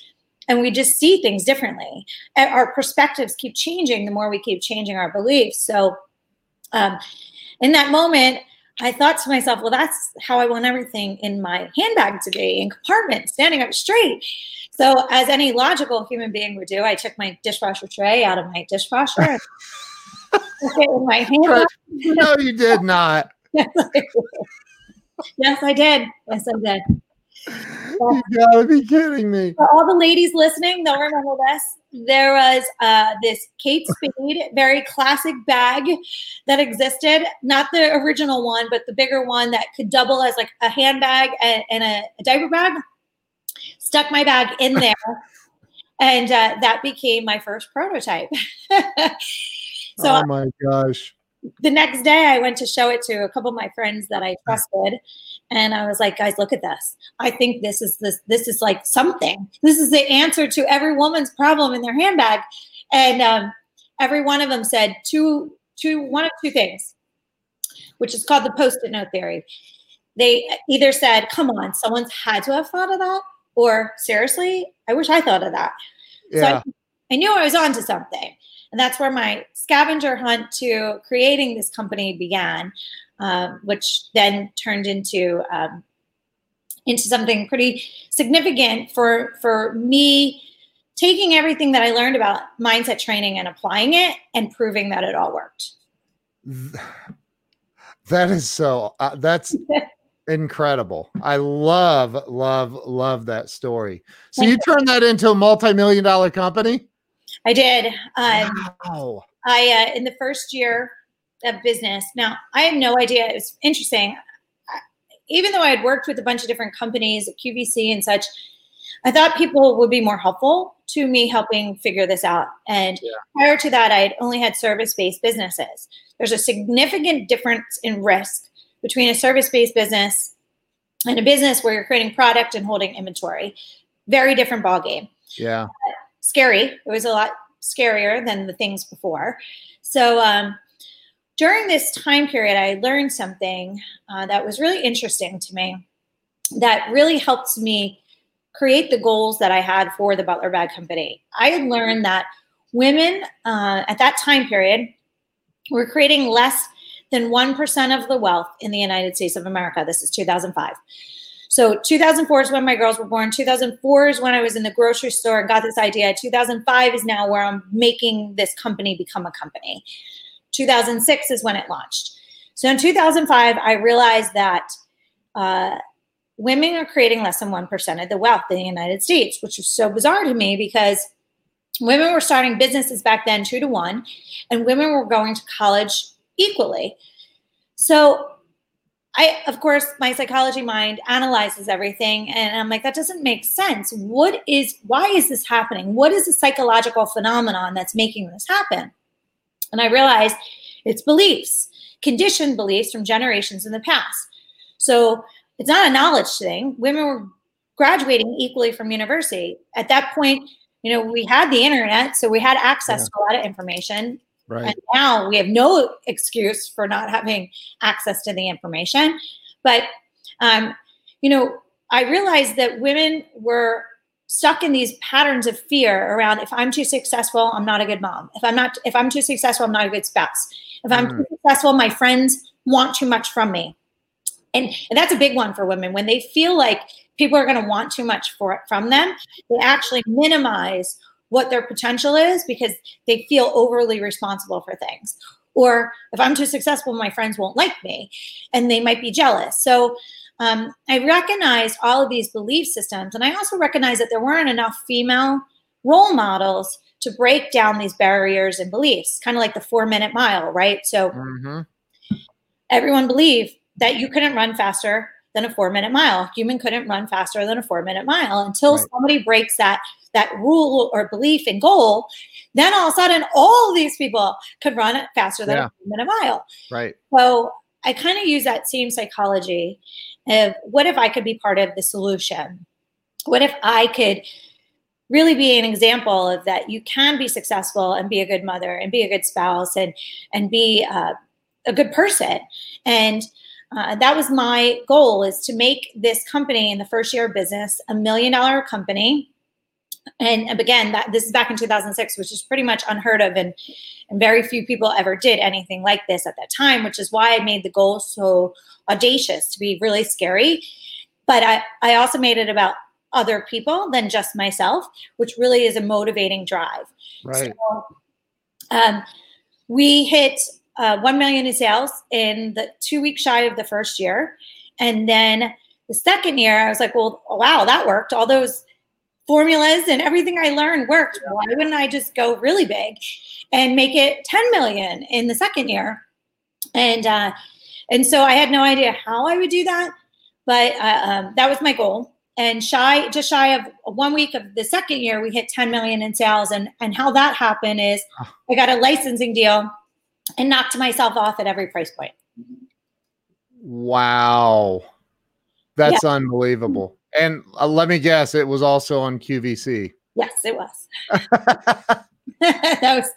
and we just see things differently. And Our perspectives keep changing the more we keep changing our beliefs. So, um, in that moment. I thought to myself, well, that's how I want everything in my handbag to be in compartment, standing up straight. So, as any logical human being would do, I took my dishwasher tray out of my dishwasher in my handbag. no, you did not. yes, I did. Yes, I did. Yes, I did. You gotta be kidding me. For all the ladies listening, they'll remember this. There was uh, this Kate Spade, very classic bag that existed. Not the original one, but the bigger one that could double as like a handbag and, and a, a diaper bag. Stuck my bag in there, and uh, that became my first prototype. so oh my gosh. the next day I went to show it to a couple of my friends that I trusted. And I was like, guys, look at this. I think this is this this is like something. This is the answer to every woman's problem in their handbag. And um, every one of them said two, two, one of two things, which is called the post-it note theory. They either said, come on, someone's had to have thought of that, or seriously, I wish I thought of that. So Yeah. I, I knew I was onto something. And that's where my scavenger hunt to creating this company began, um, which then turned into um, into something pretty significant for for me taking everything that I learned about mindset training and applying it and proving that it all worked. That is so uh, that's incredible. I love, love, love that story. So you turned that into a multi-million dollar company? I did. Um, Wow. I uh, in the first year of business. Now I had no idea. It was interesting. Even though I had worked with a bunch of different companies, at QVC and such, I thought people would be more helpful to me helping figure this out. And Yeah. prior to that, I had only had service-based businesses. There's a significant difference in risk between a service-based business and a business where you're creating product and holding inventory. Very different ballgame Yeah. scary. It was a lot scarier than the things before. So um, during this time period, I learned something uh, that was really interesting to me that really helped me create the goals that I had for the Butler Bag Company. I had learned that women uh, at that time period were creating less than 1% of the wealth in the United States of America. This is 2005. So 2004 is when my girls were born. 2004 is when I was in the grocery store and got this idea. 2005 is now where I'm making this company become a company. 2006 is when it launched. So in 2005, I realized that uh, women are creating less than 1% of the wealth in the United States, which was so bizarre to me because women were starting businesses back then two to one, and women were going to college equally. So I, of course, my psychology mind analyzes everything, and I'm like, that doesn't make sense. What is, why is this happening? What is the psychological phenomenon that's making this happen? And I realized it's beliefs, conditioned beliefs from generations in the past. So it's not a knowledge thing. Women were graduating equally from university. At that point, you know, we had the internet, so we had access Yeah. to a lot of information. Right. And now we have no excuse for not having access to the information. But, um, you know, I realized that women were stuck in these patterns of fear around if I'm too successful, I'm not a good mom. If I'm not, if I'm too successful, I'm not a good spouse. If I'm too mm. successful, my friends want too much from me. And, and that's a big one for women. When they feel like people are going to want too much for it from them, they actually minimize what their potential is because they feel overly responsible for things. Or if I'm too successful, my friends won't like me and they might be jealous. So um, I recognized all of these belief systems. And I also recognized that there weren't enough female role models to break down these barriers and beliefs, kind of like the four minute mile, right? So Mhm. everyone believed that you couldn't run faster than a four minute mile. Human couldn't run faster than a four minute mile until Right. somebody breaks that that rule or belief and goal. Then all of a sudden, all these people could run it faster than Yeah. a four minute mile. Right. So I kind of use that same psychology of what if I could be part of the solution? What if I could really be an example of that you can be successful and be a good mother and be a good spouse and and be uh, a good person and uh, that was my goal is to make this company in the first year of business a million dollar company and again that this is back in 2006 which is pretty much unheard of and and very few people ever did anything like this at that time which is why i made the goal so audacious to be really scary but i i also made it about other people than just myself which really is a motivating drive Right. so, um, we hit uh, 1 million in sales in the two weeks shy of the first year. And then the second year, I was like, well, wow, that worked. All those formulas and everything I learned worked. Why wouldn't I just go really big and make it 10 million in the second year? And uh, and so I had no idea how I would do that, but uh, um, that was my goal. And shy, just shy of one week of the second year, we hit 10 million in sales. And and how that happened is I got a licensing deal and knocked myself off at every price point. Wow. That's unbelievable. And uh, let me guess, it was also on QVC. Yes, it was. that was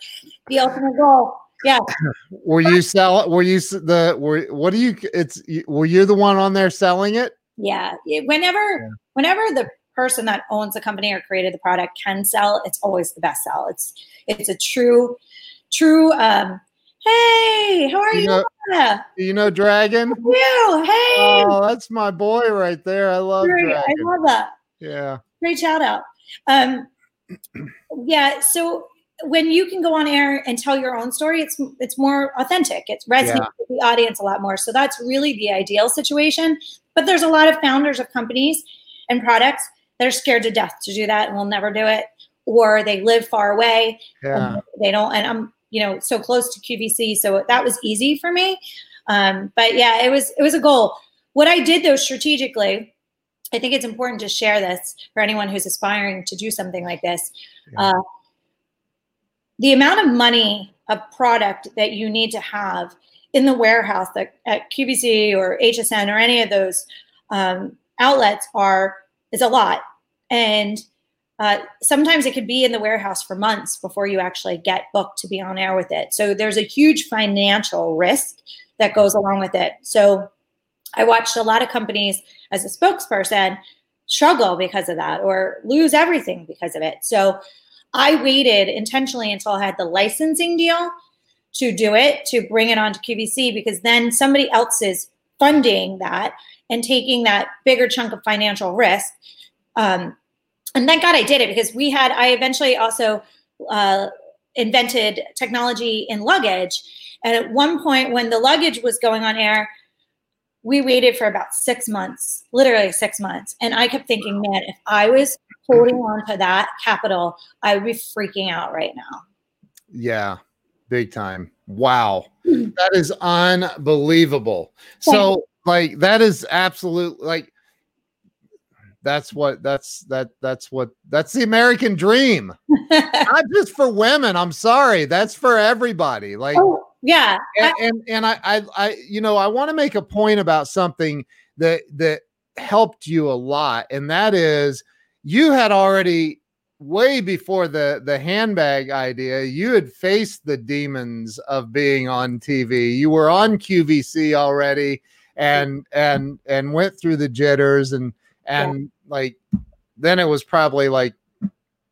the ultimate goal. Yeah. were you sell? Were you the? Were what do you? It's were you the one on there selling it? Yeah. Whenever, whenever the person that owns the company or created the product can sell, it's always the best sell. It's it's a true, true. um Hey, how are You you? know- you know Dragon? you. Hey, Oh, that's my boy right there. I love Great. I love that. Yeah. Great shout out. Um, yeah. So when you can go on air and tell your own story, it's it's more authentic. It resonates Yeah. with the audience a lot more. So that's really the ideal situation. But there's a lot of founders of companies and products that are scared to death to do that and will never do it, or they live far away. Yeah. they don't. And I'm you know so close to QVC, so that was easy for me. Um, but yeah, it was it was a goal. What I did though strategically, I think it's important to share this for anyone who's aspiring to do something like this. Yeah. Uh, the amount of money of product that you need to have in the warehouse that at QVC or HSN or any of those um, outlets are is a lot, and uh, sometimes it could be in the warehouse for months before you actually get booked to be on air with it. So there's a huge financial risk that goes along with it. So I watched a lot of companies as a spokesperson struggle because of that or lose everything because of it. So I waited intentionally until I had the licensing deal to do it, to bring it onto QVC, because then somebody else is funding that and taking that bigger chunk of financial risk. Um, and thank God I did it because we had, I eventually also uh, invented technology in luggage. And at one point, when the luggage was going on air, we waited for about six months, literally six months. And I kept thinking, man, if I was holding on to that capital, I would be freaking out right now. Yeah. Big time. Wow. That is unbelievable. So like that is absolute like that's what that's that that's what that's the American dream. Not just for women. I'm sorry. That's for everybody. Like oh, yeah. and and, and I, I I you know I want to make a point about something that that helped you a lot, and that is you had already way before the the handbag idea, you had faced the demons of being on TV. You were on QVC already, and and and went through the jitters and and like then it was probably like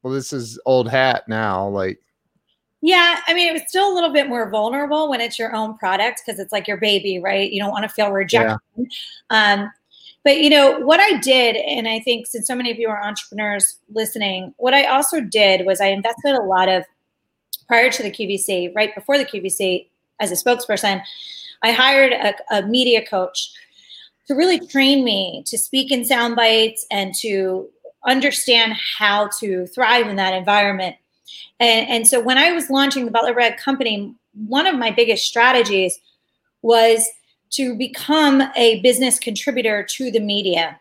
well this is old hat now like Yeah, I mean, it was still a little bit more vulnerable when it's your own product because it's like your baby, right? You don't want to feel rejection. Um, but you know what I did, and I think since so many of you are entrepreneurs listening, what I also did was I invested a lot of prior to the QVC, right before the QVC, as a spokesperson, I hired a, a media coach to really train me to speak in sound bites and to understand how to thrive in that environment. And, and so when I was launching the Butler Bag Company, one of my biggest strategies was to become a business contributor to the media,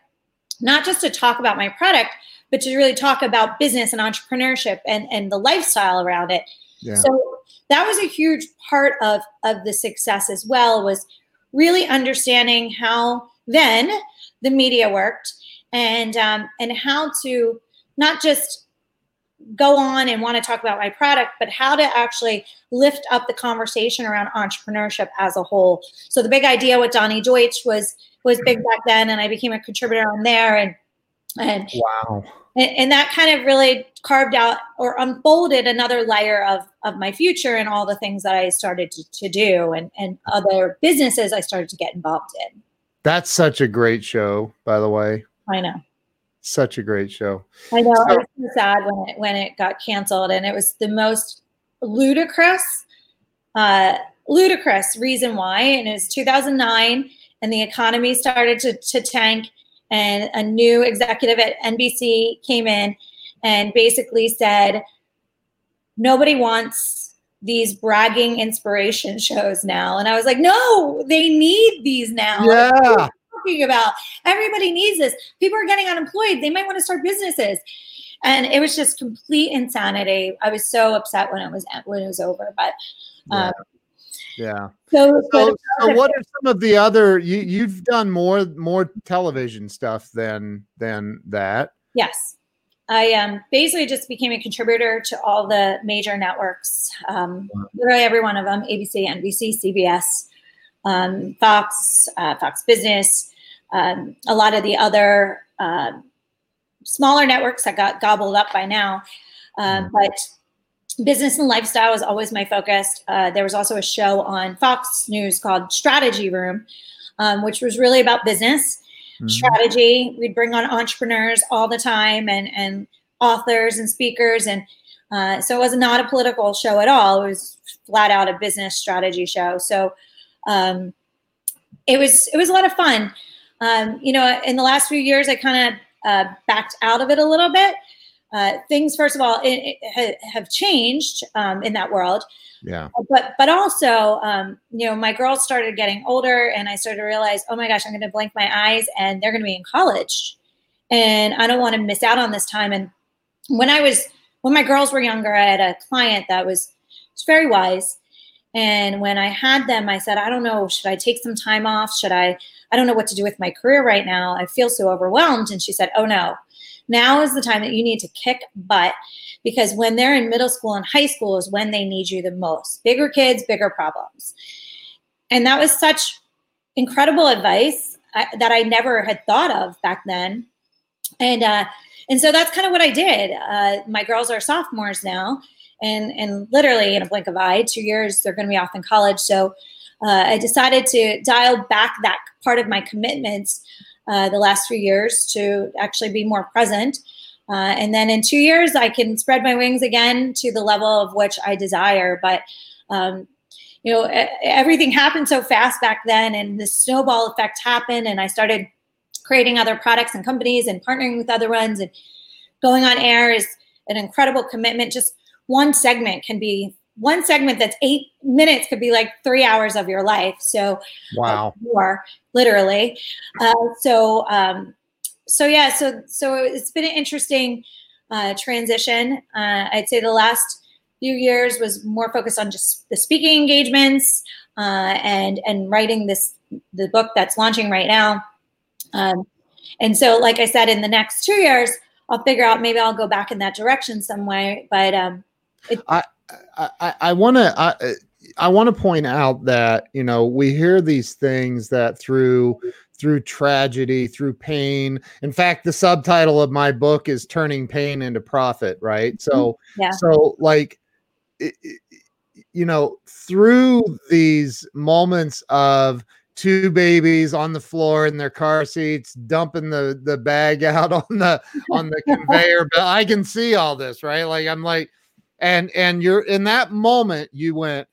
not just to talk about my product, but to really talk about business and entrepreneurship and, and the lifestyle around it. yeah So that was a huge part of, of the success as well, was really understanding how then the media worked and um, and how to not just go on and want to talk about my product, but how to actually lift up the conversation around entrepreneurship as a whole. So the big idea with Donny Deutsch was was big back then, and I became a contributor on there, and and wow and, and that kind of really carved out or unfolded another layer of of my future and all the things that I started to, to do and and other businesses I started to get involved in. That's such a great show by the way I know. such a great show I know. I was so sad when it when it got canceled, and it was the most ludicrous uh, ludicrous reason why. And it was 2009, and the economy started to, to tank, and a new executive at NBC came in and basically said, nobody wants these bragging inspiration shows now. And I was like, no, they need these now. Yeah. Like, what are you talking about? Everybody needs this. People are getting unemployed. They might want to start businesses. And it was just complete insanity. I was so upset when it was when it was over. But um, Yeah. so, So, so what are some of the other you you've done more more television stuff than than that? Yes. I um, basically just became a contributor to all the major networks, um, literally every one of them ABC, NBC, CBS, um, Fox, uh, Fox Business, um, a lot of the other uh, smaller networks that got gobbled up by now. Um, but business and lifestyle was always my focus. Uh, there was also a show on Fox News called Strategy Room, um, which was really about business Mhm. strategy. We'd bring on entrepreneurs all the time and and authors and speakers, and uh, so it was not a political show at all. It was flat out a business strategy show. So um, it was it was a lot of fun. Um, you know, in the last few years, I kind of uh, backed out of it a little bit. Uh, things, first of all, it, it ha- have changed um, in that world. Yeah. but but also um, you know my girls started getting older and i started to realize oh my gosh i'm going to blink my eyes and they're going to be in college. And i don't want to miss out on this time. And when i was when my girls were younger i had a client that was, was very wise. And when i had them i said i don't know should i take some time off? Should i i don't know what to do with my career right now. I feel so overwhelmed. And she said oh no now is the time that you need to kick butt because when they're in middle school and high school is when they need you the most. Bigger kids, bigger problems. And that was such incredible advice I, that I never had thought of back then. And uh, and so that's kind of what I did. Uh, my girls are sophomores now, and and literally in a blink of eye, two years they're going to be off in college. So uh, I decided to dial back that part of my commitments uh, the last few years to actually be more present. Uh, and then in two years, I can spread my wings again to the level of which I desire. But um, you know, everything happened so fast back then, and the snowball effect happened, and I started creating other products and companies and partnering with other ones, and going on air is an incredible commitment. Just one segment can be one segment that's eight minutes could be like three hours of your life. So Wow. more literally. Uh, so um, so yeah, so so it's been an interesting uh, transition. Uh, I'd say the last few years was more focused on just the speaking engagements uh, and and writing this the book that's launching right now. Um, and so, like I said, in the next two years, I'll figure out maybe I'll go back in that direction some way. But um, I I, I want to I, I want to point out that you know we hear these things that through through tragedy through pain. In fact the subtitle of my book is turning pain into profit right? So mm-hmm. Yeah. so like it, it- you know through these moments of two babies on the floor in their car seats dumping the the bag out on the on the conveyor but i can see all this right? Like i'm like and and you're in that moment you went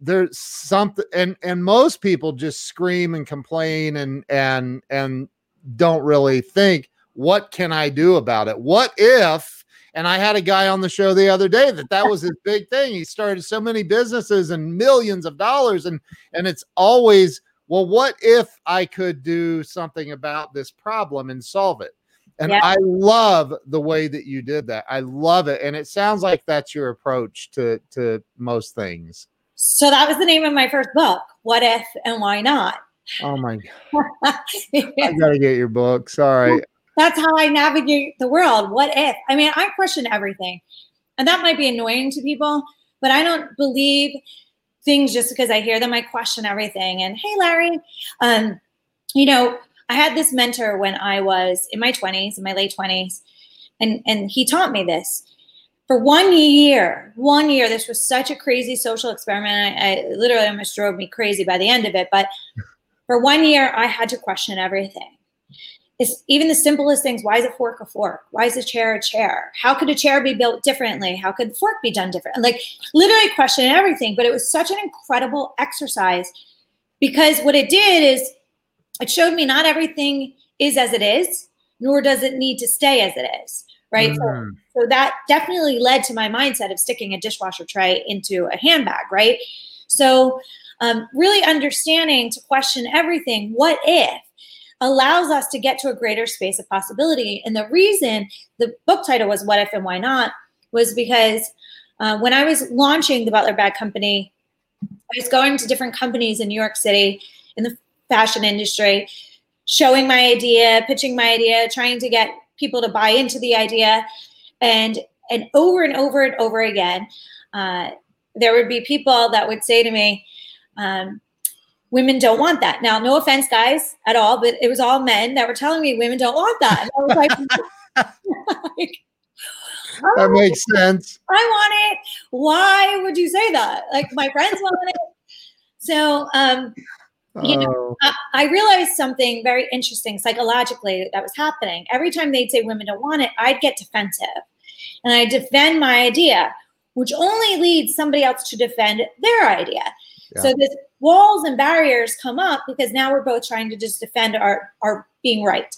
there's something and and most people just scream and complain and and and don't really think what can i do about it? What if and i had a guy on the show the other day that that was his big thing. He started so many businesses and millions of dollars and and it's always well what if i could do something about this problem and solve it and Yeah. i love the way that you did that i love it and it sounds like that's your approach to to most things so that was the name of my first book. What if and why not? oh my god i gotta get your book sorry that's how I navigate the world. What if? I mean, I question everything. And that might be annoying to people, but I don't believe things just because I hear them. I question everything. And hey, Larry, um, you know, I had this mentor when I was in my 20s, in my late 20s, and, and he taught me this. For one year, one year, this was such a crazy social experiment. I, I literally almost drove me crazy by the end of it. But for one year, I had to question everything it's even the simplest things. Why is a fork a fork? Why is a chair a chair? How could a chair be built differently? How could the fork be done different? Like literally question everything. But it was such an incredible exercise because what it did is it showed me not everything is as it is, nor does it need to stay as it is. Right. Mm. So, so that definitely led to my mindset of sticking a dishwasher tray into a handbag. Right. So um, really understanding to question everything. What if? allows us to get to a greater space of possibility. And the reason the book title was What If and Why Not was because uh, when I was launching the Butler Bag Company, I was going to different companies in New York City in the fashion industry, showing my idea, pitching my idea, trying to get people to buy into the idea. And and over and over and over again, uh, there would be people that would say to me, um, women don't want that. Now, no offense, guys, at all, but it was all men that were telling me women don't want that. And I was like, like that makes sense. I want it. Why would you say that? Like my friends want it. So, um, you know, Oh, I, I realized something very interesting psychologically that was happening. Every time they'd say women don't want it, I'd get defensive and I defend my idea, which only leads somebody else to defend their idea. Yeah. So this walls and barriers come up because now we're both trying to just defend our, our being right.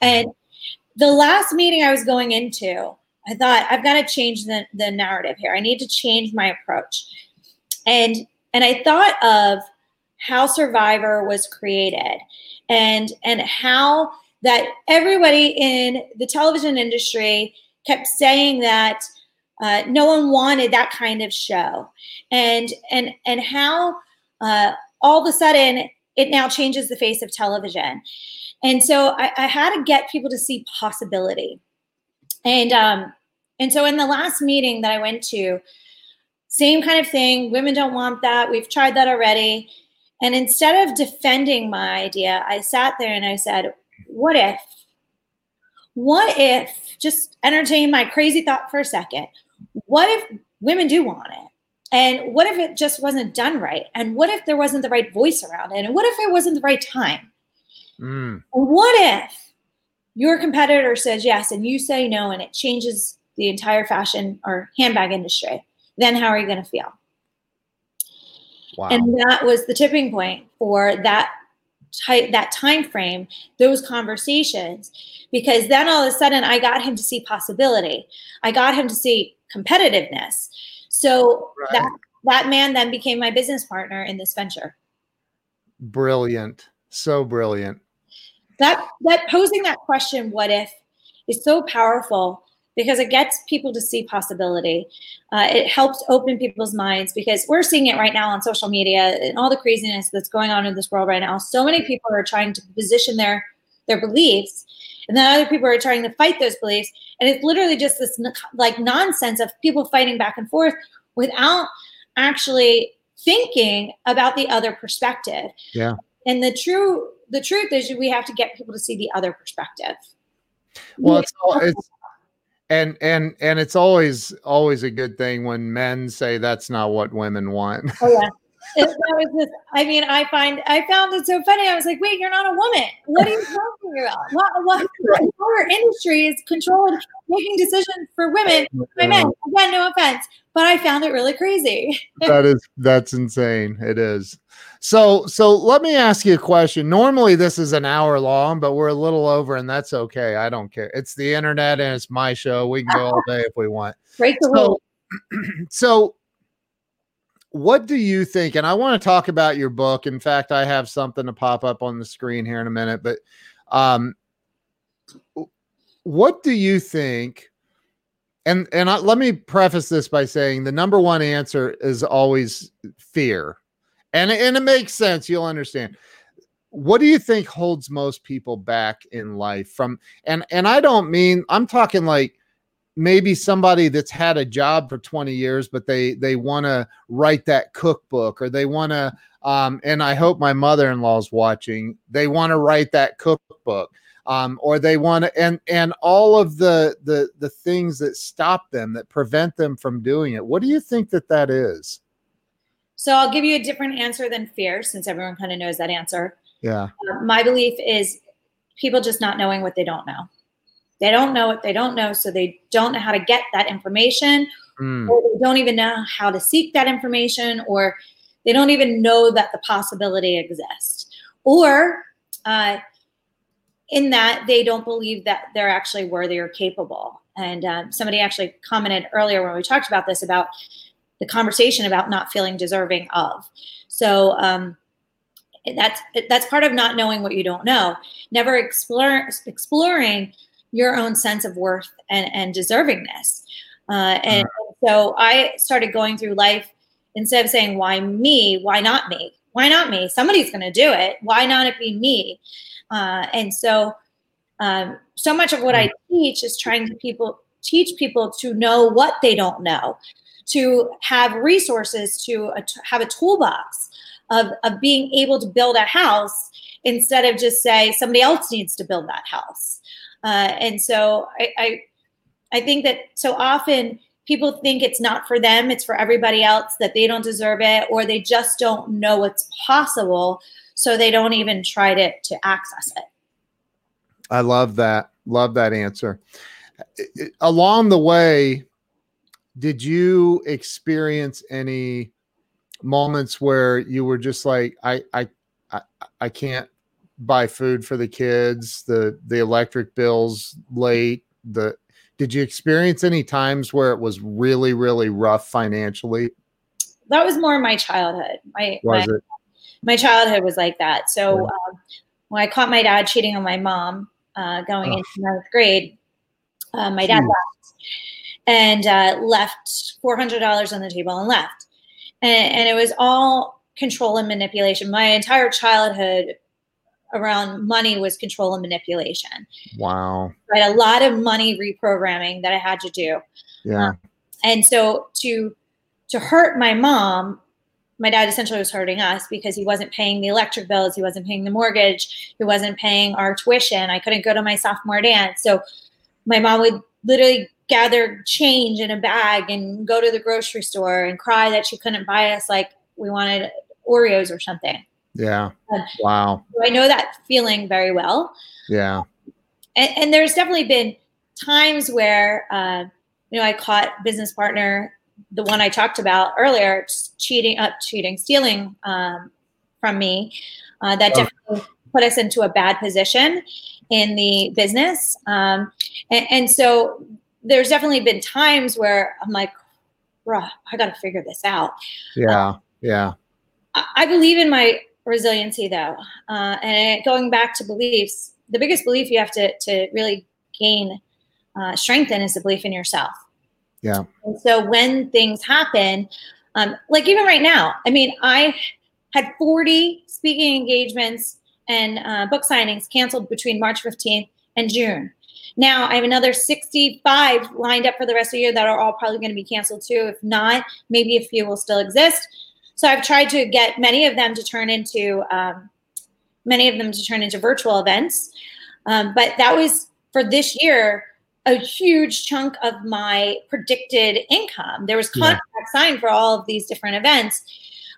And mm-hmm. the last meeting I was going into, I thought I've got to change the, the narrative here. I need to change my approach. And and I thought of how Survivor was created and and how that everybody in the television industry kept saying that uh, no one wanted that kind of show. And and and how uh, all of a sudden it now changes the face of television. And so I, I had to get people to see possibility. And um and so in the last meeting that i went to same kind of thing. Women don't want that. We've tried that already and instead of defending my idea i sat there and i said what if what if just entertain my crazy thought for a second. What if women do want it? And what if it just wasn't done right? And what if there wasn't the right voice around it? And what if it wasn't the right time? Mm, and what if your competitor says yes and you say no and it changes the entire fashion or handbag industry? Then how are you going to feel? Wow. And that was the tipping point for that type that time frame, those conversations, because then all of a sudden I got him to see possibility. I got him to see competitiveness. So Right. that that man then became my business partner in this venture. brilliant. So brilliant. that that posing that question what if is so powerful because it gets people to see possibility. Uh, it helps open people's minds because we're seeing it right now on social media and all the craziness that's going on in this world right now. So many people are trying to position their their beliefs and then other people are trying to fight those beliefs. And it's literally just this like nonsense of people fighting back and forth without actually thinking about the other perspective. Yeah. and the true the truth is we have to get people to see the other perspective. Well, it's, all, it's and and and it's always always a good thing when men say that's not what women want. oh yeah that was just, I mean, I find I found it so funny. I was like, "Wait, you're not a woman. What are you talking about? What, what entire industry is controlled, making decisions for women by men." Again, no offense, but I found it really crazy. that is that's insane. It is. So so let me ask you a question. Normally this is an hour long, but we're a little over, and that's okay. I don't care. It's the internet and it's my show. We can go all day if we want. Break the So, rules. so what do you think? And i want to talk about your book. In fact i have something to pop up on the screen here in a minute but um what do you think? And and I, let me preface this by saying the number one answer is always fear. And and it makes sense you'll understand. What do you think holds most people back in life from and and i don't mean i'm talking like maybe somebody that's had a job for 20 years but they they want to write that cookbook or they want to um and i hope my mother-in-law's watching they want to write that cookbook um or they want to and and all of the the the things that stop them that prevent them from doing it what do you think that that is So I'll give you a different answer than fear, since everyone kind of knows that answer. yeah Uh, my belief is people just not knowing what they don't know. They don't know what they don't know, so they don't know how to get that information, Mm. or they don't even know how to seek that information, or they don't even know that the possibility exists. Or uh, in that, they don't believe that they're actually worthy or capable. And um, somebody actually commented earlier when we talked about this about the conversation about not feeling deserving of. So um, that's that's part of not knowing what you don't know. Never explore, exploring your own sense of worth and, and deservingness. Uh, and so I started going through life instead of saying, why me? Why not me? Why not me? Somebody's going to do it. Why not it be me? Uh, and so, um, so much of what I teach is trying to people teach people to know what they don't know, to have resources, to to have a toolbox of, of being able to build a house instead of just say somebody else needs to build that house. Uh, and so I, I, I think that so often people think it's not for them, it's for everybody else, that they don't deserve it, or they just don't know what's possible. So they don't even try to, to access it. I love that. Love that answer. Along the way, did you experience any moments where you were just like, I, I, I, I can't buy food for the kids, the the electric bills late, the did you experience any times where it was really, really rough financially? That was more my childhood. My, Was my it? my childhood was like that. So Yeah. um, when I caught my dad cheating on my mom uh, going Ugh. into ninth grade, uh, my dad Jeez. left and uh, left four hundred dollars on the table and left, and, and it was all control and manipulation. My entire childhood around money was control and manipulation. Wow. I had a lot of money reprogramming that I had to do Yeah. Um, and so to to hurt my mom my dad essentially was hurting us because he wasn't paying the electric bills he wasn't paying the mortgage he wasn't paying our tuition i couldn't go to my sophomore dance so my mom would literally gather change in a bag and go to the grocery store and cry that she couldn't buy us like we wanted oreos or something Yeah. Um, Wow. so i know that feeling very well Yeah. and, and there's definitely been times where uh, you know I caught business partner, the one I talked about earlier, cheating, up, cheating, stealing um, from me. Uh, that Oh. definitely put us into a bad position in the business, um, and, and so there's definitely been times where I'm like, "Bruh, I got to figure this out." Yeah. Yeah. I I believe in my resiliency though. Uh, and going back to beliefs, the biggest belief you have to, to really gain uh, strength in is the belief in yourself. Yeah. And so when things happen, um, like even right now, I mean, I had 40 speaking engagements and uh, book signings canceled between March 15th and June. Now I have another 65 lined up for the rest of the year that are all probably going to be canceled too. If not, maybe a few will still exist. So I've tried to get many of them to turn into um, many of them to turn into virtual events. Um, but that was for this year a huge chunk of my predicted income. There was Yeah. signed for all of these different events.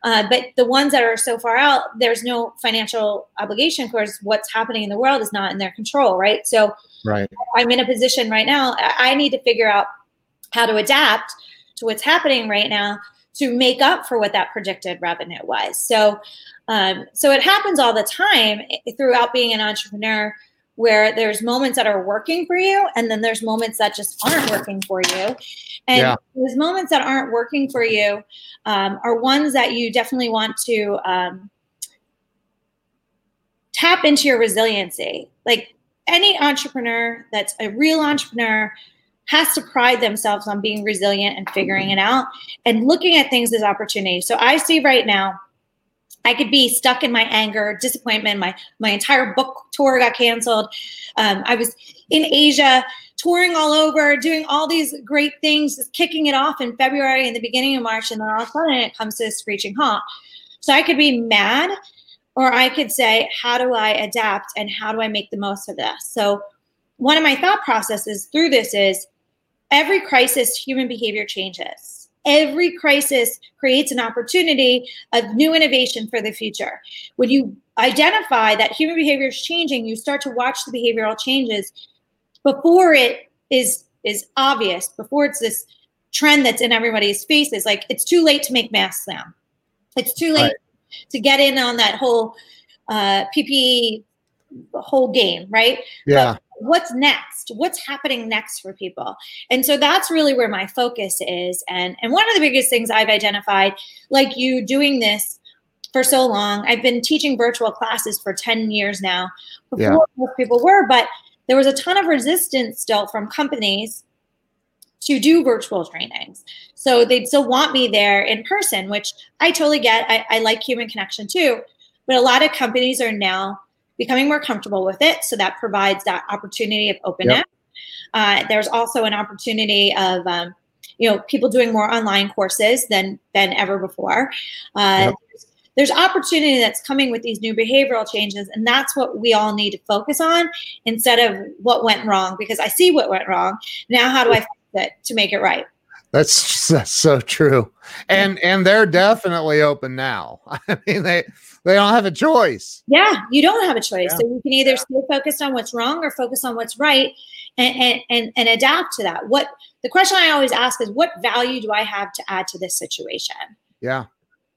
Uh, but the ones that are so far out, there's no financial obligation because what's happening in the world is not in their control, right? So Right. I'm in a position right now. I need to figure out how to adapt to what's happening right now to make up for what that predicted revenue was. So, um, so it happens all the time throughout being an entrepreneur, where there's moments that are working for you, and then there's moments that just aren't working for you. And Yeah. those moments that aren't working for you um, are ones that you definitely want to um, tap into your resiliency. Like any entrepreneur that's a real entrepreneur has to pride themselves on being resilient and figuring it out and looking at things as opportunities. So I see right now, I could be stuck in my anger, disappointment. My my entire book tour got canceled. Um, I was in Asia touring all over, doing all these great things, kicking it off in February and the beginning of March, and then all of a sudden it comes to a screeching halt. So I could be mad, or I could say, how do I adapt and how do I make the most of this? So one of my thought processes through this is every crisis, human behavior changes. Every crisis creates an opportunity of new innovation for the future. When you identify that human behavior is changing, you start to watch the behavioral changes before it is is obvious, before it's this trend that's in everybody's faces. Like it's too late to make masks now. It's too late Right. to get in on that whole uh, PPE whole game, right? Yeah. What's next? What's happening next for people? And so that's really where my focus is. And and one of the biggest things i've identified like you doing this for so long i've been teaching virtual classes for 10 years now. Before Yeah. most people were but there was a ton of resistance still from companies to do virtual trainings. So they'd still want me there in person which i totally get. I, I like human connection too but a lot of companies are now becoming more comfortable with it. So that provides that opportunity of openness. Uh, there's also an opportunity of, um, you know, people doing more online courses than than ever before. Uh, Yep. there's, there's opportunity that's coming with these new behavioral changes, and that's what we all need to focus on instead of what went wrong. Because I see what went wrong. Now, how do I fix it to make it right? That's that's so true. And and they're definitely open now. I mean they they don't have a choice. Yeah, you don't have a choice. Yeah. So you can either stay focused on what's wrong or focus on what's right and, and, and, and adapt to that. What the question I always ask is what value do I have to add to this situation? Yeah.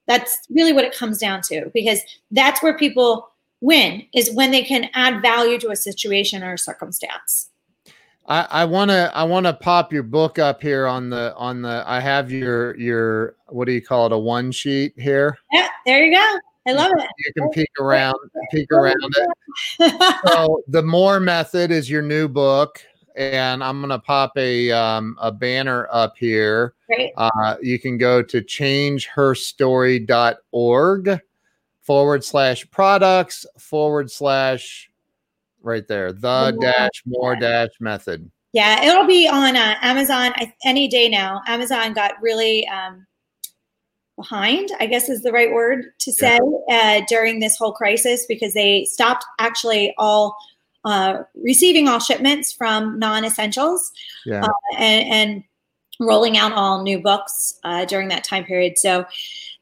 That's really what it comes down to because that's where people win is when they can add value to a situation or a circumstance. I, I wanna I wanna pop your book up here on the on the I have your your what do you call it, a one sheet here. Yeah, there you go. I love it. You can peek around peek around it. so the more method is your new book and i'm going to pop a um, a banner up here Great. uh, you can go to changeherstory.org forward slash products forward slash right there the The dash more dash method Yeah, it'll be on uh, Amazon any day now. Amazon got really um, behind, I guess is the right word to say, uh, during this whole crisis because they stopped actually all uh, receiving all shipments from non-essentials yeah uh, and, and rolling out all new books uh, during that time period. So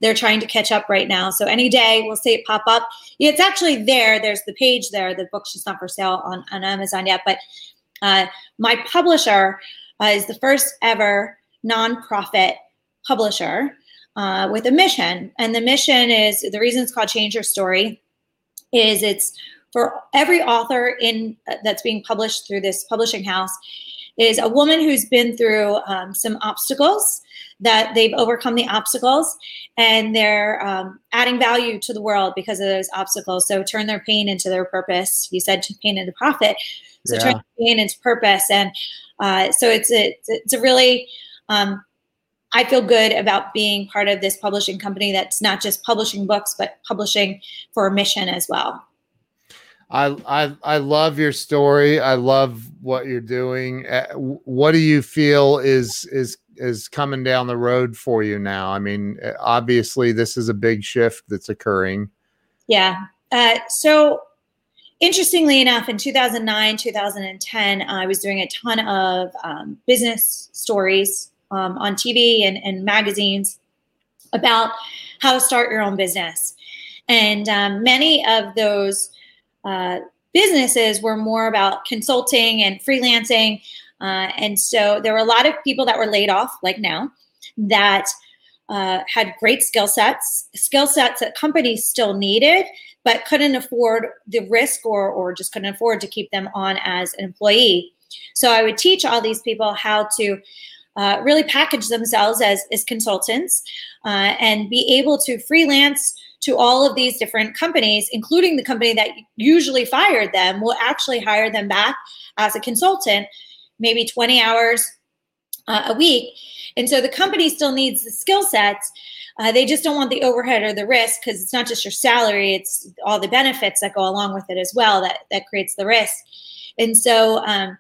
they're trying to catch up right now. So any day we'll see it pop up. It's actually there. There's the page there. The book's just not for sale on, on Amazon yet. But uh, my publisher uh, is the first ever nonprofit publisher uh, with a mission. And the mission is the reason it's called Change Your Story is it's for every author in uh, that's being published through this publishing house is a woman who's been through um, some obstacles that they've overcome the obstacles and they're um, adding value to the world because of those obstacles. So turn their pain into their purpose. You said pain into profit. So turn pain into purpose. And uh, so it's a it's a really um, I feel good about being part of this publishing company that's not just publishing books, but publishing for a mission as well. I, I I love your story. I love what you're doing. Uh, what do you feel is is is coming down the road for you now? I mean, uh, obviously this is a big shift that's occurring. Yeah. Uh, so, interestingly enough, in 2009, 2010, I was doing a ton of um, business stories um, on TV and, and magazines about how to start your own business. And um, many of those uh, businesses were more about consulting and freelancing. Uh, and so there were a lot of people that were laid off, like now, that uh, had great skill sets, skill sets that companies still needed, but couldn't afford the risk or, or just couldn't afford to keep them on as an employee. So I would teach all these people how to uh, really package themselves as, as consultants uh, and be able to freelance to all of these different companies, including the company that usually fired them, will actually hire them back as a consultant, maybe 20 hours uh, a week. And so the company still needs the skill sets. Uh, they just don't want the overhead or the risk because it's not just your salary; it's all the benefits that go along with it as well that that creates the risk. And so um,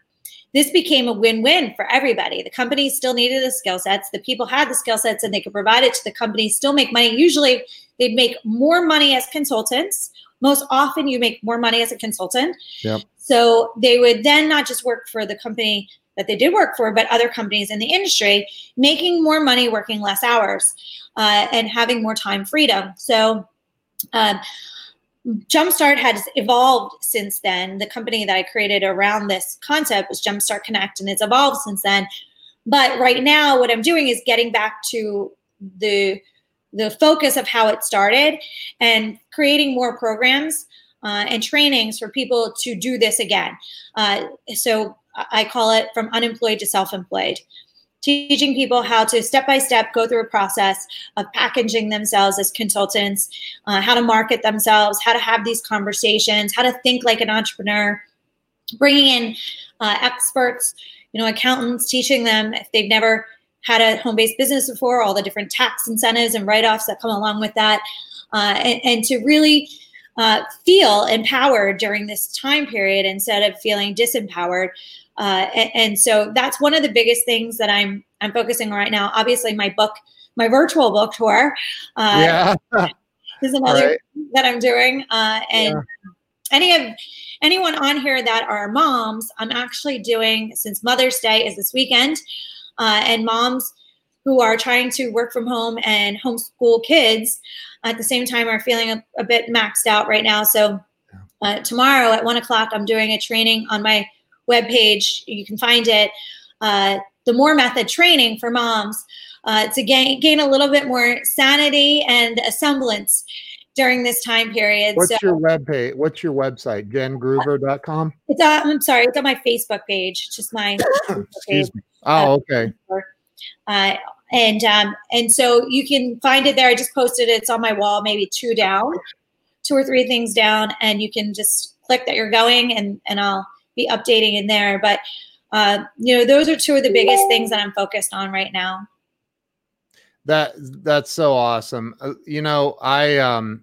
this became a win-win for everybody. The company still needed the skill sets. The people had the skill sets, and they could provide it to the company. Still make money. Usually, they'd make more money as consultants. Most often, you make more money as a consultant. Yep. So they would then not just work for the company that they did work for, but other companies in the industry, making more money, working less hours, uh, and having more time freedom. So um, Jumpstart has evolved since then. The company that I created around this concept was Jumpstart Connect, and it's evolved since then. But right now, what I'm doing is getting back to the the focus of how it started and creating more programs uh, and trainings for people to do this again. Uh, so I call it from unemployed to self-employed teaching people how to step by step go through a process of packaging themselves as consultants, uh, how to market themselves, how to have these conversations, how to think like an entrepreneur, bringing in uh, experts, you know, accountants, teaching them if they've never had a home based business before, all the different tax incentives and write offs that come along with that, uh, and, and, to really. Uh, feel empowered during this time period instead of feeling disempowered uh, and, and, so that's one of the biggest things that I'm I'm focusing on right now. Obviously, my book, my virtual book tour, uh, yeah. is another right. that I'm doing. Uh, and yeah. any of anyone on here that are moms, I'm actually doing since Mother's Day is this weekend, uh, and moms who are trying to work from home and homeschool kids at the same time are feeling a, a bit maxed out right now. So uh, tomorrow at one o'clock, I'm doing a training on my webpage. You can find it. Uh, the More Method training for moms uh, to gain, gain a little bit more sanity and a semblance during this time period. What's so, your webpage? What's your website? JenGroover.com? It's on, I'm sorry, it's on my Facebook page. It's just my Excuse me. Oh, okay. Uh, and um, and so you can find it there. I just posted it. It's on my wall, maybe two down, two or three things down, and you can just click that you're going, and and I'll be updating in there. But uh, you know, those are two of the biggest things that I'm focused on right now. That that's so awesome. Uh, you know, I um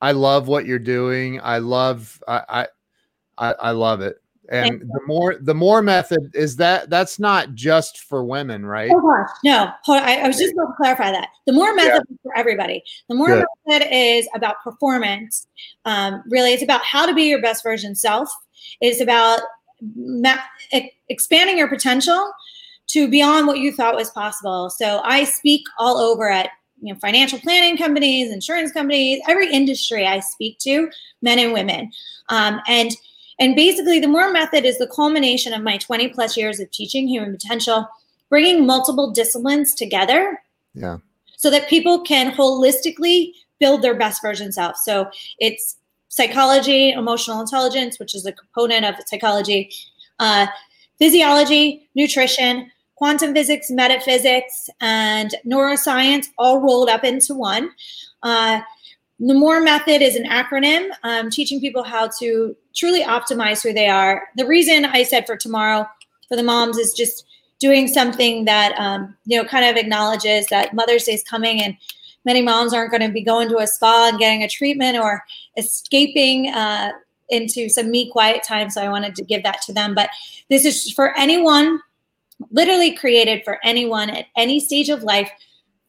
I love what you're doing. I love I I I love it. And the more the more method is that that's not just for women, right? Oh gosh, no. I, I was just going to clarify that. The more method yeah. is for everybody. The more Good. method is about performance. Um, really, it's about how to be your best version self it's about ma- expanding your potential to beyond what you thought was possible. So I speak all over at you know financial planning companies, insurance companies, every industry I speak to, men and women, um, and and basically the more method is the culmination of my 20 plus years of teaching human potential, bringing multiple disciplines together. Yeah. So that people can holistically build their best version self. So it's psychology, emotional intelligence, which is a component of psychology, uh, physiology, nutrition, quantum physics, metaphysics, and neuroscience all rolled up into one. Uh, the MORE method is an acronym um, teaching people how to truly optimize who they are. The reason I said for tomorrow for the moms is just doing something that um, you know kind of acknowledges that Mother's Day is coming and many moms aren't going to be going to a spa and getting a treatment or escaping uh, into some me quiet time. So I wanted to give that to them. But this is for anyone, literally created for anyone at any stage of life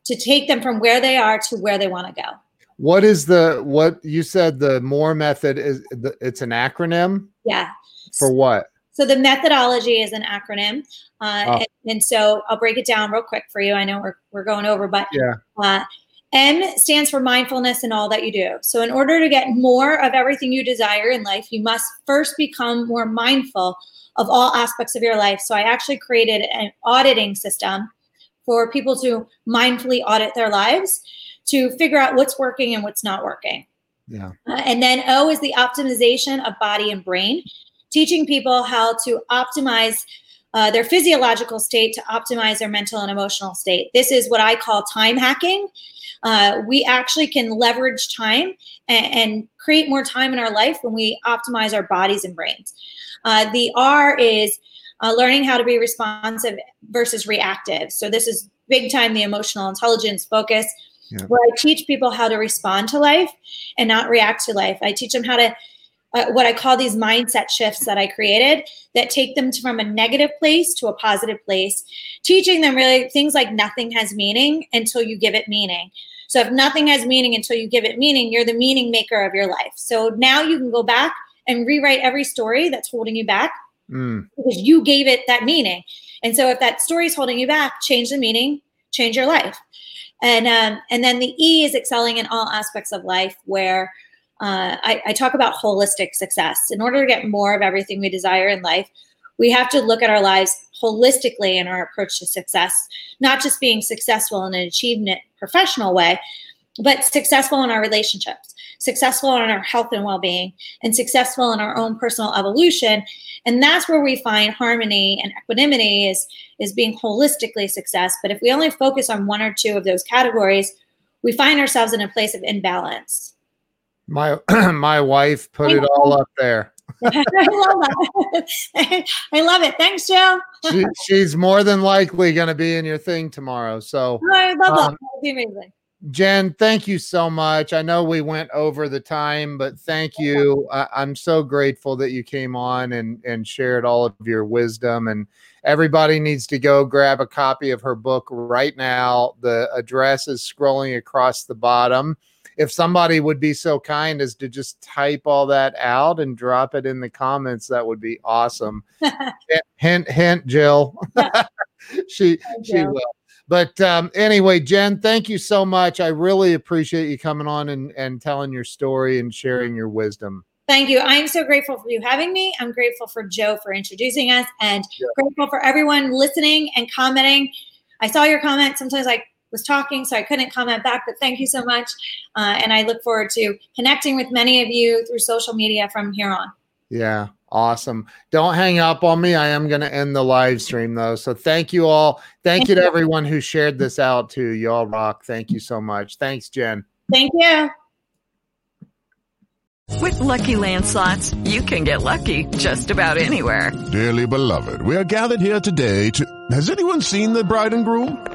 to take them from where they are to where they want to go. What is the what you said the more method is the, it's an acronym? Yeah. For what? So the methodology is an acronym, uh, oh. and, and, so I'll break it down real quick for you. I know we're we're going over, but yeah. Uh, M stands for mindfulness in all that you do. So, in order to get more of everything you desire in life, you must first become more mindful of all aspects of your life. So, I actually created an auditing system for people to mindfully audit their lives to figure out what's working and what's not working. Yeah. Uh, and then O is the optimization of body and brain, teaching people how to optimize uh, their physiological state to optimize their mental and emotional state. This is what I call time hacking uh, we actually can leverage time and, and, create more time in our life when we optimize our bodies and brains. Uh, the R is uh, learning how to be responsive versus reactive. So this is big time the emotional intelligence focus. Yeah. Where I teach people how to respond to life and not react to life. I teach them how to uh, what I call these mindset shifts that I created that take them from a negative place to a positive place, teaching them really things like nothing has meaning until you give it meaning. So if nothing has meaning until you give it meaning, you're the meaning maker of your life. So now you can go back and rewrite every story that's holding you back mm. because you gave it that meaning. And so if that story is holding you back, change the meaning, change your life. And um, and then the E is excelling in all aspects of life, where uh, I, I talk about holistic success. In order to get more of everything we desire in life, we have to look at our lives holistically in our approach to success, not just being successful in an achievement professional way, but successful in our relationships, successful in our health and well being, and successful in our own personal evolution. And that's where we find harmony and equanimity is, is being holistically success. But if we only focus on one or two of those categories, we find ourselves in a place of imbalance. My my wife put it all up there. I love that. I love it. Thanks, Joe. She, she's more than likely going to be in your thing tomorrow. So I love. Um, That would be amazing. Jen, thank you so much. I know we went over the time, but thank you. I, I'm so grateful that you came on and and shared all of your wisdom. And everybody needs to go grab a copy of her book right now. The address is scrolling across the bottom. If somebody would be so kind as to just type all that out and drop it in the comments, that would be awesome. hint, hint, Jill. she she will. But um, anyway, Jen, thank you so much. I really appreciate you coming on and, and telling your story and sharing your wisdom. Thank you. I am so grateful for you having me. I'm grateful for Joe for introducing us and grateful for everyone listening and commenting. I saw your comment. Sometimes I was talking, so I couldn't comment back, but thank you so much. Uh, and I look forward to connecting with many of you through social media from here on. Yeah, awesome. Don't hang up on me. I am going to end the live stream though. So thank you all. Thank you to everyone who shared this out too. Y'all rock. Thank you so much. Thanks, Jen. Thank you. With Lucky Land slots, you can get lucky just about anywhere. Dearly beloved, we are gathered here today to. Has anyone seen the bride and groom?